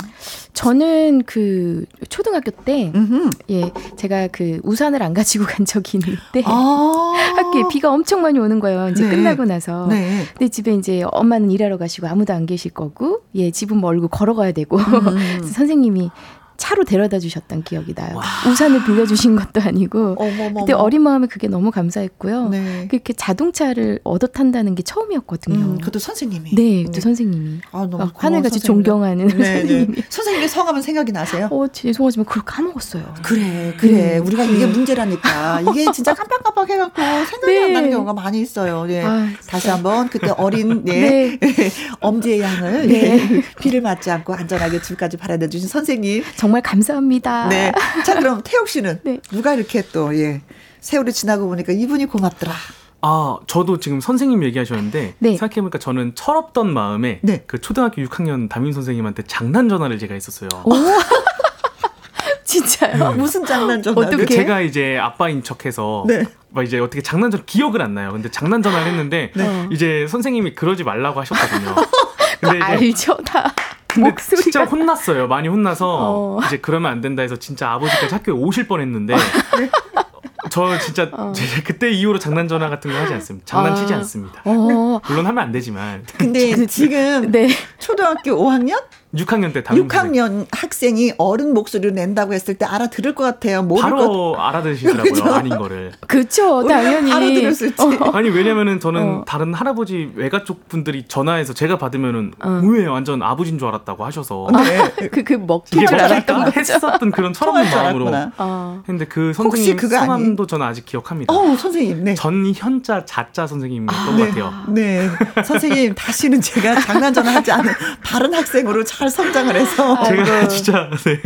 저는 그 초등학교 때 음흠. 예, 제가 그 우산을 안 가지고 간 적이 있는데 아. 학교에 비가 엄청 많이 오는 거예요. 이제 네. 끝나고 나서. 네. 근데 집에 이제 엄마는 일하러 가시고 아무도 안 계실 거고, 예, 집은 멀고 걸어가야 되고. 음. 선생님이 차로 데려다 주셨던 기억이 나요. 우산을 빌려주신 것도 아니고 어머머머. 그때 어린 마음에 그게 너무 감사했고요. 네. 그렇게 자동차를 얻어 탄다는 게 처음이었거든요. 음, 그것도 선생님이. 네, 또 선생님이 아, 너무 막 하늘같이 존경하는 네, 네. 선생님이. 선생님의 성함은 생각이 나세요? 어, 죄송하지만 그걸 까먹었어요. 그래, 그래. 음. 우리가 이게 문제라니까. 이게 진짜 깜빡깜빡 해갖고 생각이 네. 안 나는 경우가 많이 있어요. 예. 아, 다시 한번 그때 어린 예. 엄지의 양을 네. 예. 비를 맞지 않고 안전하게 집까지 바라다 주신 선생님. 정말 감사합니다. 네. 자, 그럼 태욱 씨는 네. 누가 이렇게 또 예. 세월이 지나고 보니까 이분이 고맙더라. 아, 저도 지금 선생님 얘기하셨는데 네. 생각해보니까 저는 철없던 마음에 네. 그 초등학교 6학년 담임 선생님한테 장난 전화를 제가 했었어요. 진짜요? 무슨 장난 전화? 어떻게? 그 제가 이제 아빠인 척해서 네. 막 이제 어떻게 장난 전 기억을 안 나요. 근데 장난 전화를 했는데 네. 이제 선생님이 그러지 말라고 하셨거든요. 근데 이제 알죠, 다. 근데 목소리가. 진짜 혼났어요. 많이 혼나서 어. 이제 그러면 안 된다 해서 진짜 아버지까지 학교에 오실 뻔했는데 저 진짜 제가 그때 이후로 장난 전화 같은 거 하지 않습니다. 장난치지 어. 아. 않습니다. 어, 물론 하면 안 되지만 근데 지금 네. 초등학교 5학년? 6학년 때 담임 선생님 6학년 학생이 어른 목소리를 낸다고 했을 때 알아들을 것 같아요. 모를 것 바로 알아들으시더라고요. 그죠? 아닌 거를. 그쵸, 당연히. 알아들을 수 있지. 아니 왜냐면은 저는 어. 다른 할아버지 외가 쪽 분들이 전화해서 제가 받으면은 어. 왜 완전 아버지인 줄 알았다고 하셔서 네. 그, 그 먹힐 줄뭐 알았던 거죠. 했었던 그런 철없는 줄 마음으로. 어. 했는데 그 선생님 성함도 저는 아직 기억합니다. 어우, 선생님. 네. 전현자 자자 선생님이었던 것 같아요. 네. 선생님, 다시는 제가 장난 전화하지 않은 바른 학생으로 잘 성장을 해서 제가 진짜 네.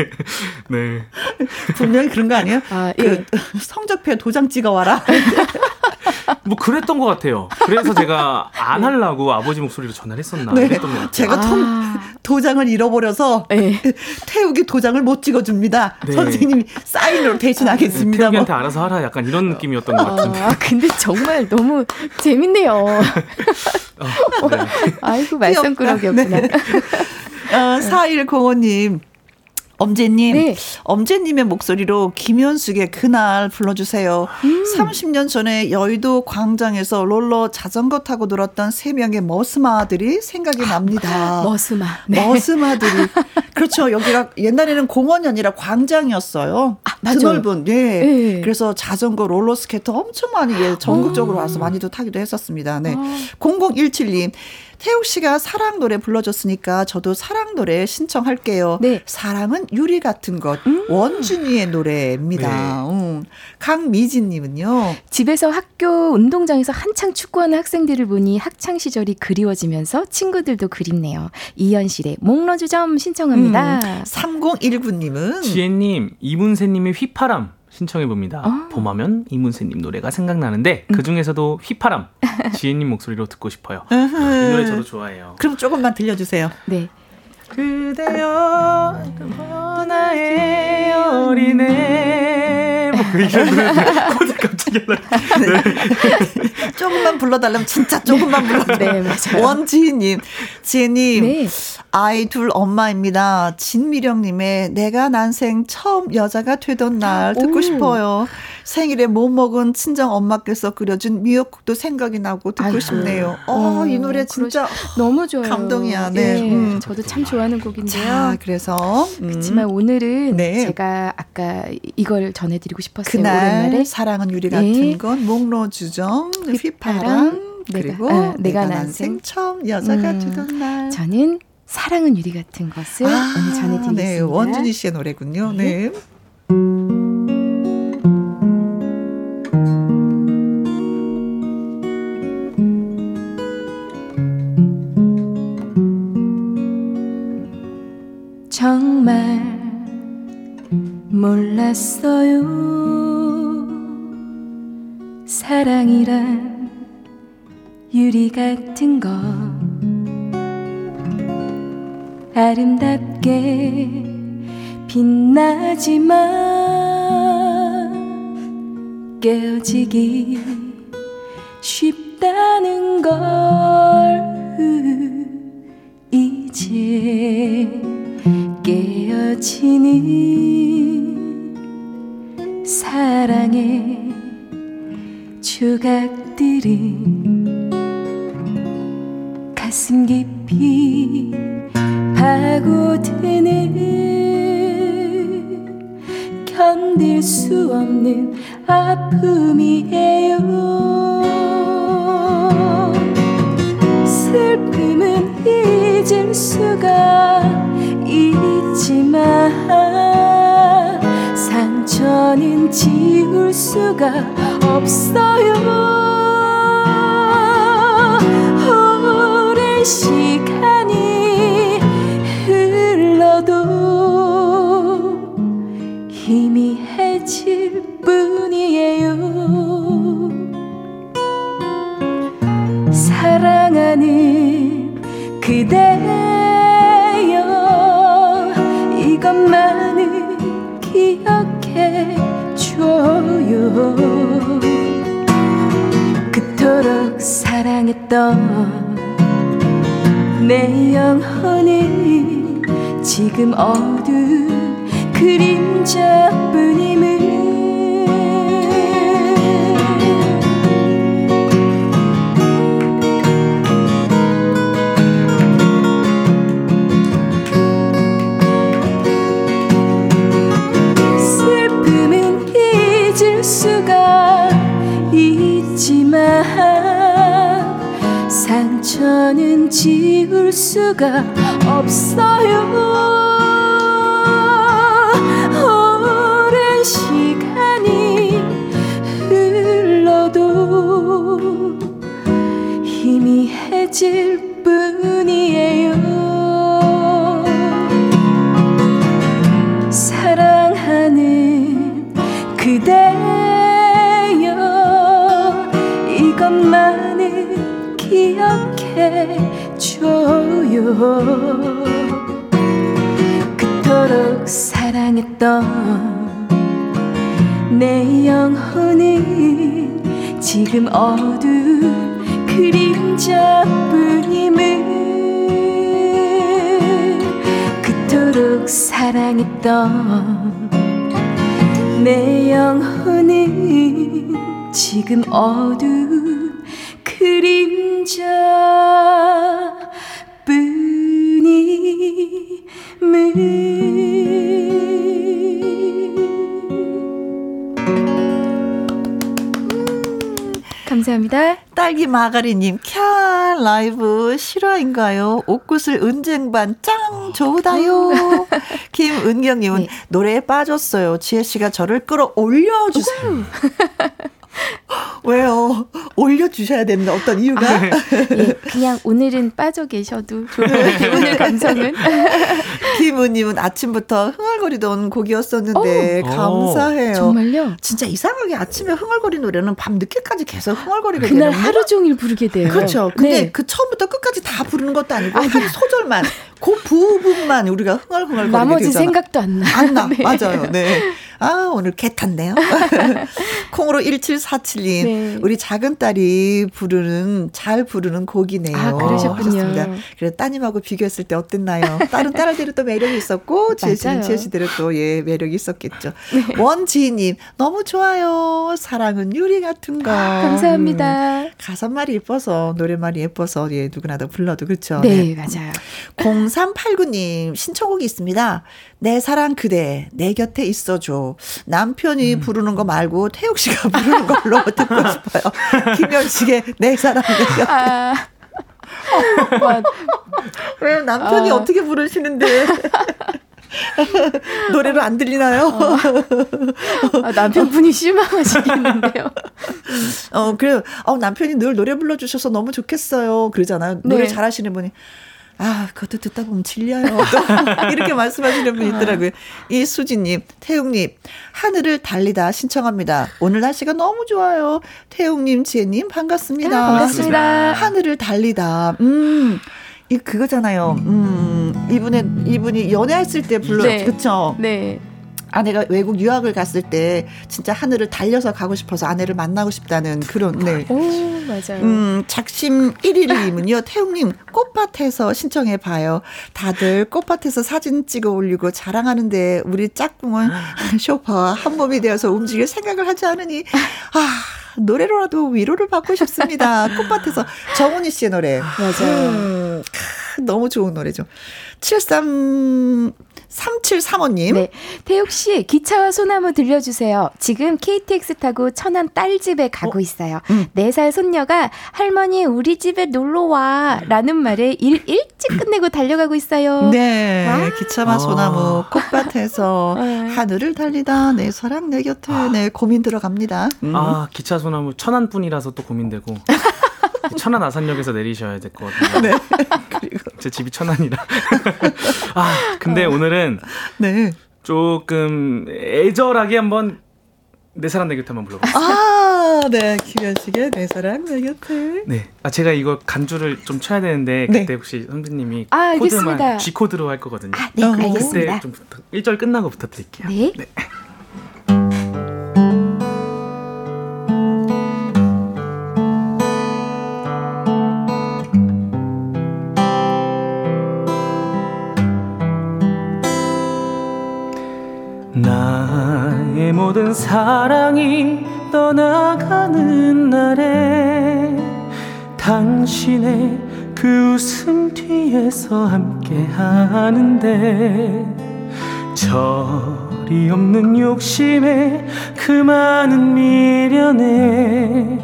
네. 분명히 그런 거 아니에요? 아, 그 예. 성적표 도장 찍어 와라. 뭐 그랬던 것 같아요. 그래서 제가 안 하려고 아버지 목소리로 전화를 했었나 네. 그랬던 것 같아요. 제가 통, 아. 도장을 잃어버려서 네. 태욱이 도장을 못 찍어줍니다. 네. 선생님이 사인으로 대신하겠습니다. 뭐. 태욱이한테 알아서 하라 약간 이런 느낌이었던 것 같은데. 아, 근데 정말 너무 재밌네요. 어, 네. 아이고. 말썽꾸러기였구나. 네. 어, 4105님. 엄지혜님, 네. 엄지혜님의 목소리로 김연숙의 그날 불러주세요. 음. 30년 전에 여의도 광장에서 롤러 자전거 타고 놀았던 세 명의 머스마들이 생각이 납니다. 머스마. 네. 머스마들이 그렇죠. 여기가 옛날에는 공원이 아니라 광장이었어요. 맞아요. 드넓은 예. 네. 그래서 자전거, 롤러 스케이트 엄청 많이 예, 전국적으로 와서 많이도 타기도 했었습니다. 네. 0017님. 태욱 씨가 사랑 노래 불러줬으니까 저도 사랑 노래 신청할게요. 네. 사랑은 유리 같은 것. 원준이의 노래입니다. 음. 강미진 님은요. 집에서 학교 운동장에서 한창 축구하는 학생들을 보니 학창 시절이 그리워지면서 친구들도 그립네요. 이현실의 목로주점 신청합니다. 음. 3019 님은 지혜 님, 이문세 님의 휘파람 신청해 봅니다. 아. 봄하면 이문세님 노래가 생각나는데 그 중에서도 휘파람 지혜님 목소리로 듣고 싶어요. 이 노래 저도 좋아해요. 그럼 조금만 들려주세요. 네. 그대여 나의 어린애 뭐 이런 노래인데 코드 갑자기 하나 조금만 불러달라면 진짜 조금만 불러달라요. 네, 맞아요. 원지희님, 지혜님, 네. 아이 둘 엄마입니다. 진미령님의 내가 난생 처음 여자가 되던 날 듣고 오. 싶어요. 생일에 못 먹은 친정 엄마께서 끓여준 미역국도 생각이 나고 듣고 아이고. 싶네요. 어, 이 어, 노래 진짜. 너무 좋아요. 감동이야. 네. 예, 음. 저도 참 좋아하는 곡인데요. 자, 그래서. 음, 그렇지만 오늘은 네. 제가 아까 이걸 전해드리고 싶었어요. 그날 오랜만에 사랑은 유리 같은 네. 건 목로주정 휘파람, 휘파람 내가- 그리고 아, 내가, 내가 난생 처음 여자가 음, 되던 날 저는 사랑은 유리 같은 것을 오늘 전해드리겠습니다. 네, 원준희 씨의 노래군요. 네. 몰랐어요. 사랑이란 유리 같은 거 아름답게 빛나지만 깨어지기 쉽다는 걸 이제 깨어지는 사랑의 조각들이 가슴 깊이 파고드는 견딜 수 없는 아픔이에요. 슬픔은 잊을 수가 있지만 상처는 지 울 수가 없어요. 오랜 시간 사랑했던 내 영혼은 지금 어두운 그림자뿐임을 슬픔은 잊을 수가 있지만 상처는 지울 수가 없어요. 오랜 시간이 흘러도 희미해질 그토록 사랑했던 내 영혼은 지금 어두운 그림자뿐임을 그토록 사랑했던 내 영혼은 지금 어두운 그림자 감사합니다. 딸기 마가리님, 캬, 라이브 실화인가요? 옷구슬 은쟁반 짱 좋다요. 김은경님은 네. 노래에 빠졌어요. 지혜씨가 저를 끌어 올려주세요. 왜요? 올려주셔야 되는데 어떤 이유가? 예, 그냥 오늘은 빠져 계셔도 좋을 것 같아요. 오늘 감성은. 김우님은 아침부터 흥얼거리던 곡이었었는데 오. 감사해요. 정말요? 진짜 이상하게 아침에 흥얼거리 노래는 밤 늦게까지 계속 흥얼거리게 되는 그날 하루 종일 부르게 돼요. 그렇죠. 근데 네. 그 처음부터 끝까지 다 부르는 것도 아니고 한 소절만 그 부분만 우리가 흥얼흥얼 거리게 나머지 되잖아. 생각도 안 나. 안 나. 네. 맞아요. 네. 아, 오늘 개 탔네요. 콩으로 1747님. 네. 우리 작은 딸이 부르는, 잘 부르는 곡이네요. 아, 그러셨군요. 하셨습니다. 그래, 따님하고 비교했을 때 어땠나요? 다른 딸들이 또 매력이 있었고, 지혜 씨는 맞아요. 지혜 씨대로 또, 예, 매력이 있었겠죠. 원지희 님, 너무 좋아요. 사랑은 유리 같은 거. 감사합니다. 가사말이 예뻐서, 노래말이 예뻐서, 예, 누구나 다 불러도 그렇죠. 네, 맞아요. 0389님 신청곡이 있습니다. 내 사랑 그대 내 곁에 있어줘. 남편이 부르는 거 말고 태욱 씨가 부르는 걸로 듣고 싶어요. 김현식의 내 사랑 내 곁에. 아. 와, 왜 남편이 아. 어떻게 부르시는데 노래로 안 들리나요? 아, 남편분이 실망하시겠는데요. 어 그래요. 어 남편이 늘 노래 불러주셔서 너무 좋겠어요. 그러잖아요. 노래 네. 잘하시는 분이. 아, 그것도 듣다 보면 질려요. 또 이렇게 말씀하시는 분이 있더라고요. 이수진님, 태웅님, 하늘을 달리다 신청합니다. 오늘 날씨가 너무 좋아요. 태웅님, 지혜님, 반갑습니다. 아, 반갑습니다. 하늘을 달리다. 음. 이 그거잖아요. 음, 이분의 이분이 연애했을 때 불러 네. 그쵸? 네. 아 내가 외국 유학을 갔을 때 진짜 하늘을 달려서 가고 싶어서 아내를 만나고 싶다는 그런 네. 오, 맞아요. 음, 작심 1일님은요, 태웅님, 꽃밭에서 신청해 봐요. 다들 꽃밭에서 사진 찍어 올리고 자랑하는데, 우리 짝꿍은 쇼파와 한 몸이 되어서 움직일 생각을 하지 않으니, 아, 노래로라도 위로를 받고 싶습니다. 꽃밭에서 정훈이 씨의 노래. 맞아요. 음, 크, 너무 좋은 노래죠. 73, 3735님. 네. 태욱 씨, 기차와 소나무 들려주세요. 지금 KTX 타고 천안 딸집에 가고 있어요. 음. 네살 손녀가 할머니 우리 집에 놀러 와 라는 말에 일 일찍 끝내고 달려가고 있어요. 네, 와. 기차와 아. 소나무 꽃밭에서 네. 하늘을 달리다 내 사랑 내 곁에 네 고민 들어갑니다. 음. 아 기차 소나무 천안뿐이라서 또 고민되고 천안 아산역에서 내리셔야 될 것 같아요. 네. 그리고 제 집이 천안이라. 아 근데 오늘은 네. 조금 애절하게 한번 내 사랑 내 곁에 한번 불러볼게요. 아, 네. 김현식의 내 사랑 내 곁에. 네. 아 제가 이거 간주를 좀 쳐야 되는데 네. 그때 혹시 선배님이 아, 알겠습니다. 코드만 G 코드로 할 거거든요. 아, 네, 어. 알겠습니다. 그때 좀 부탁, 1절 끝나고 부탁드릴게요. 네. 나 모든 사랑이 떠나가는 날에 당신의 그 웃음 뒤에서 함께 하는데 절이 없는 욕심에 그 많은 미련에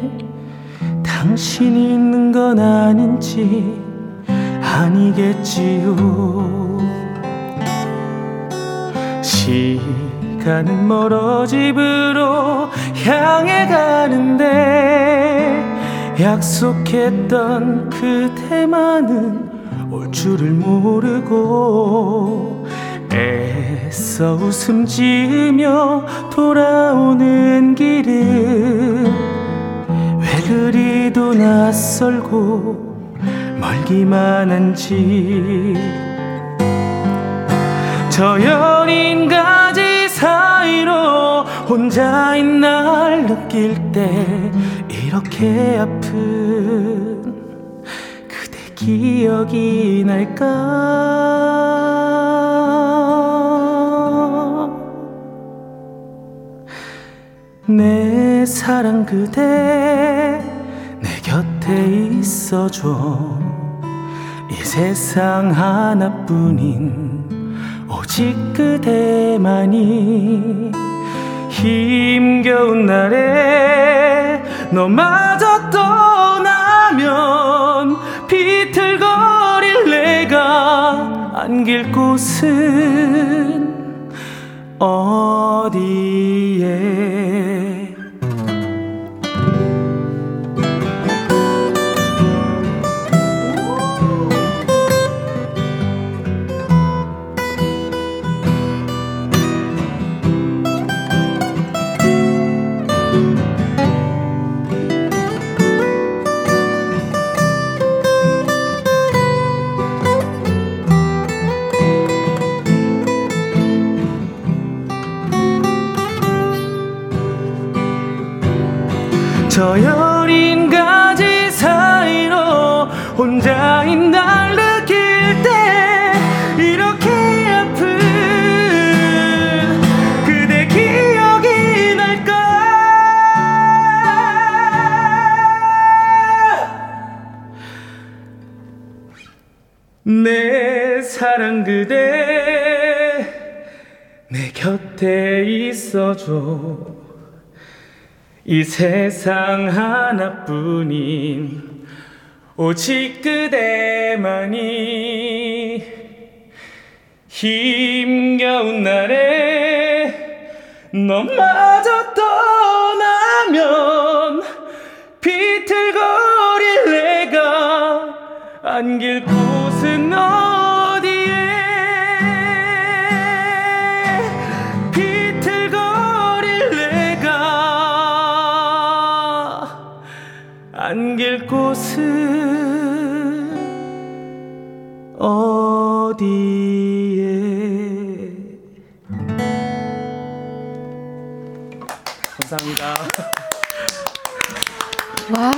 당신이 있는 건 아닌지 아니겠지요. 시 간은 멀어 집으로 향해 가는데 약속했던 그대만은 올 줄을 모르고 애써 웃음 지으며 돌아오는 길은 왜 그리도 낯설고 멀기만 한지. 저 가지 사이로 혼자인 날 느낄 때 이렇게 아픈 그대 기억이 날까? 내 사랑 그대 내 곁에 있어줘. 이 세상 하나뿐인 오직 그대만이 힘겨운 날에 너마저 떠나면 비틀거릴 내가 안길 곳은 어디에 저 여린 가지 사이로 혼자인 날 느낄 때 이렇게 아픈 그대 기억이 날까? 내 사랑 그대 내 곁에 있어줘 이 세상 하나뿐인 오직 그대만이 힘겨운 날에 너마저 떠나면 비틀거릴 내가 안길 곳은 어 곳은 어디에 감사합니다. 와,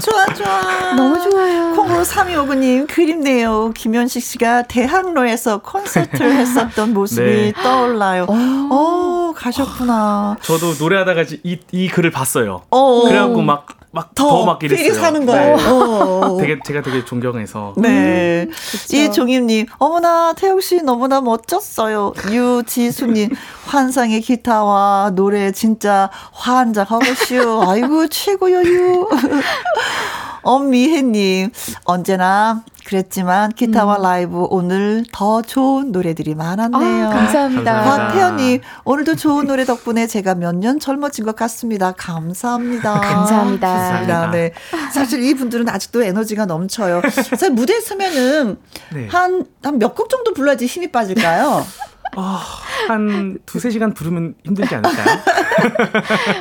좋아, 좋아. 너무 좋아요. 콩으로 3259님 그립네요. 김현식 씨가 대학로에서 콘서트를 했었던 모습이 네. 떠올라요. 어, 가셨구나. 저도 노래하다가 이, 이 글을 봤어요. 어. 그래갖고 막 막더더막 필이 이랬어요. 사는 거예요. 네. 어. 되게 제가 되게 존경해서 네. 음, 이종임님, 어머나, 태영 씨 너무나 멋졌어요. 유지수님, 환상의 기타와 노래 진짜 환장하고시오. 아이고, 최고요, 유. 엄미혜님, 언제나 그랬지만 기타와 라이브 오늘 더 좋은 노래들이 많았네요. 아, 감사합니다. 곽태연님, 오늘도 좋은 노래 덕분에 제가 몇 년 젊어진 것 같습니다. 감사합니다. 감사합니다. 감사합니다. 네. 사실 이분들은 아직도 에너지가 넘쳐요. 사실 무대에 서면은 네. 한, 한 몇 곡 정도 불러야지 힘이 빠질까요? 아, 한 두세 시간 부르면 힘들지 않을까요?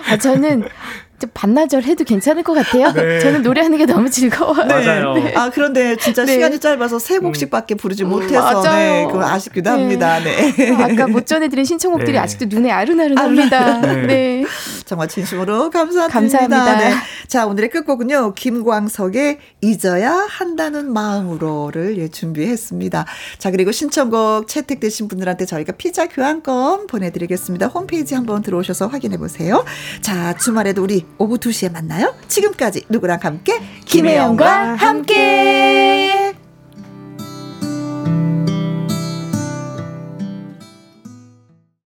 아, 저는 좀 반나절 해도 괜찮을 것 같아요. 네. 저는 노래하는 게 너무 즐거워요. 맞아요. 아, 그런데 진짜 네. 시간이 짧아서 세 곡씩밖에 부르지 못해서, 맞아요. 네, 그건 아쉽기도 네. 합니다. 네. 아까 못 전해드린 신청곡들이 네. 아직도 눈에 아른아른합니다. 네. 네. 정말 진심으로 감사드립니다. 감사합니다. 네. 자, 오늘의 끝곡은요, 김광석의 잊어야 한다는 마음으로를 예, 준비했습니다. 자, 그리고 신청곡 채택되신 분들한테 저희가 피자 교환권 보내드리겠습니다. 홈페이지 한번 들어오셔서 확인해 보세요. 자, 주말에도 우리 오후 2시에 만나요. 지금까지 누구랑 함께 김혜영과 함께. 함께.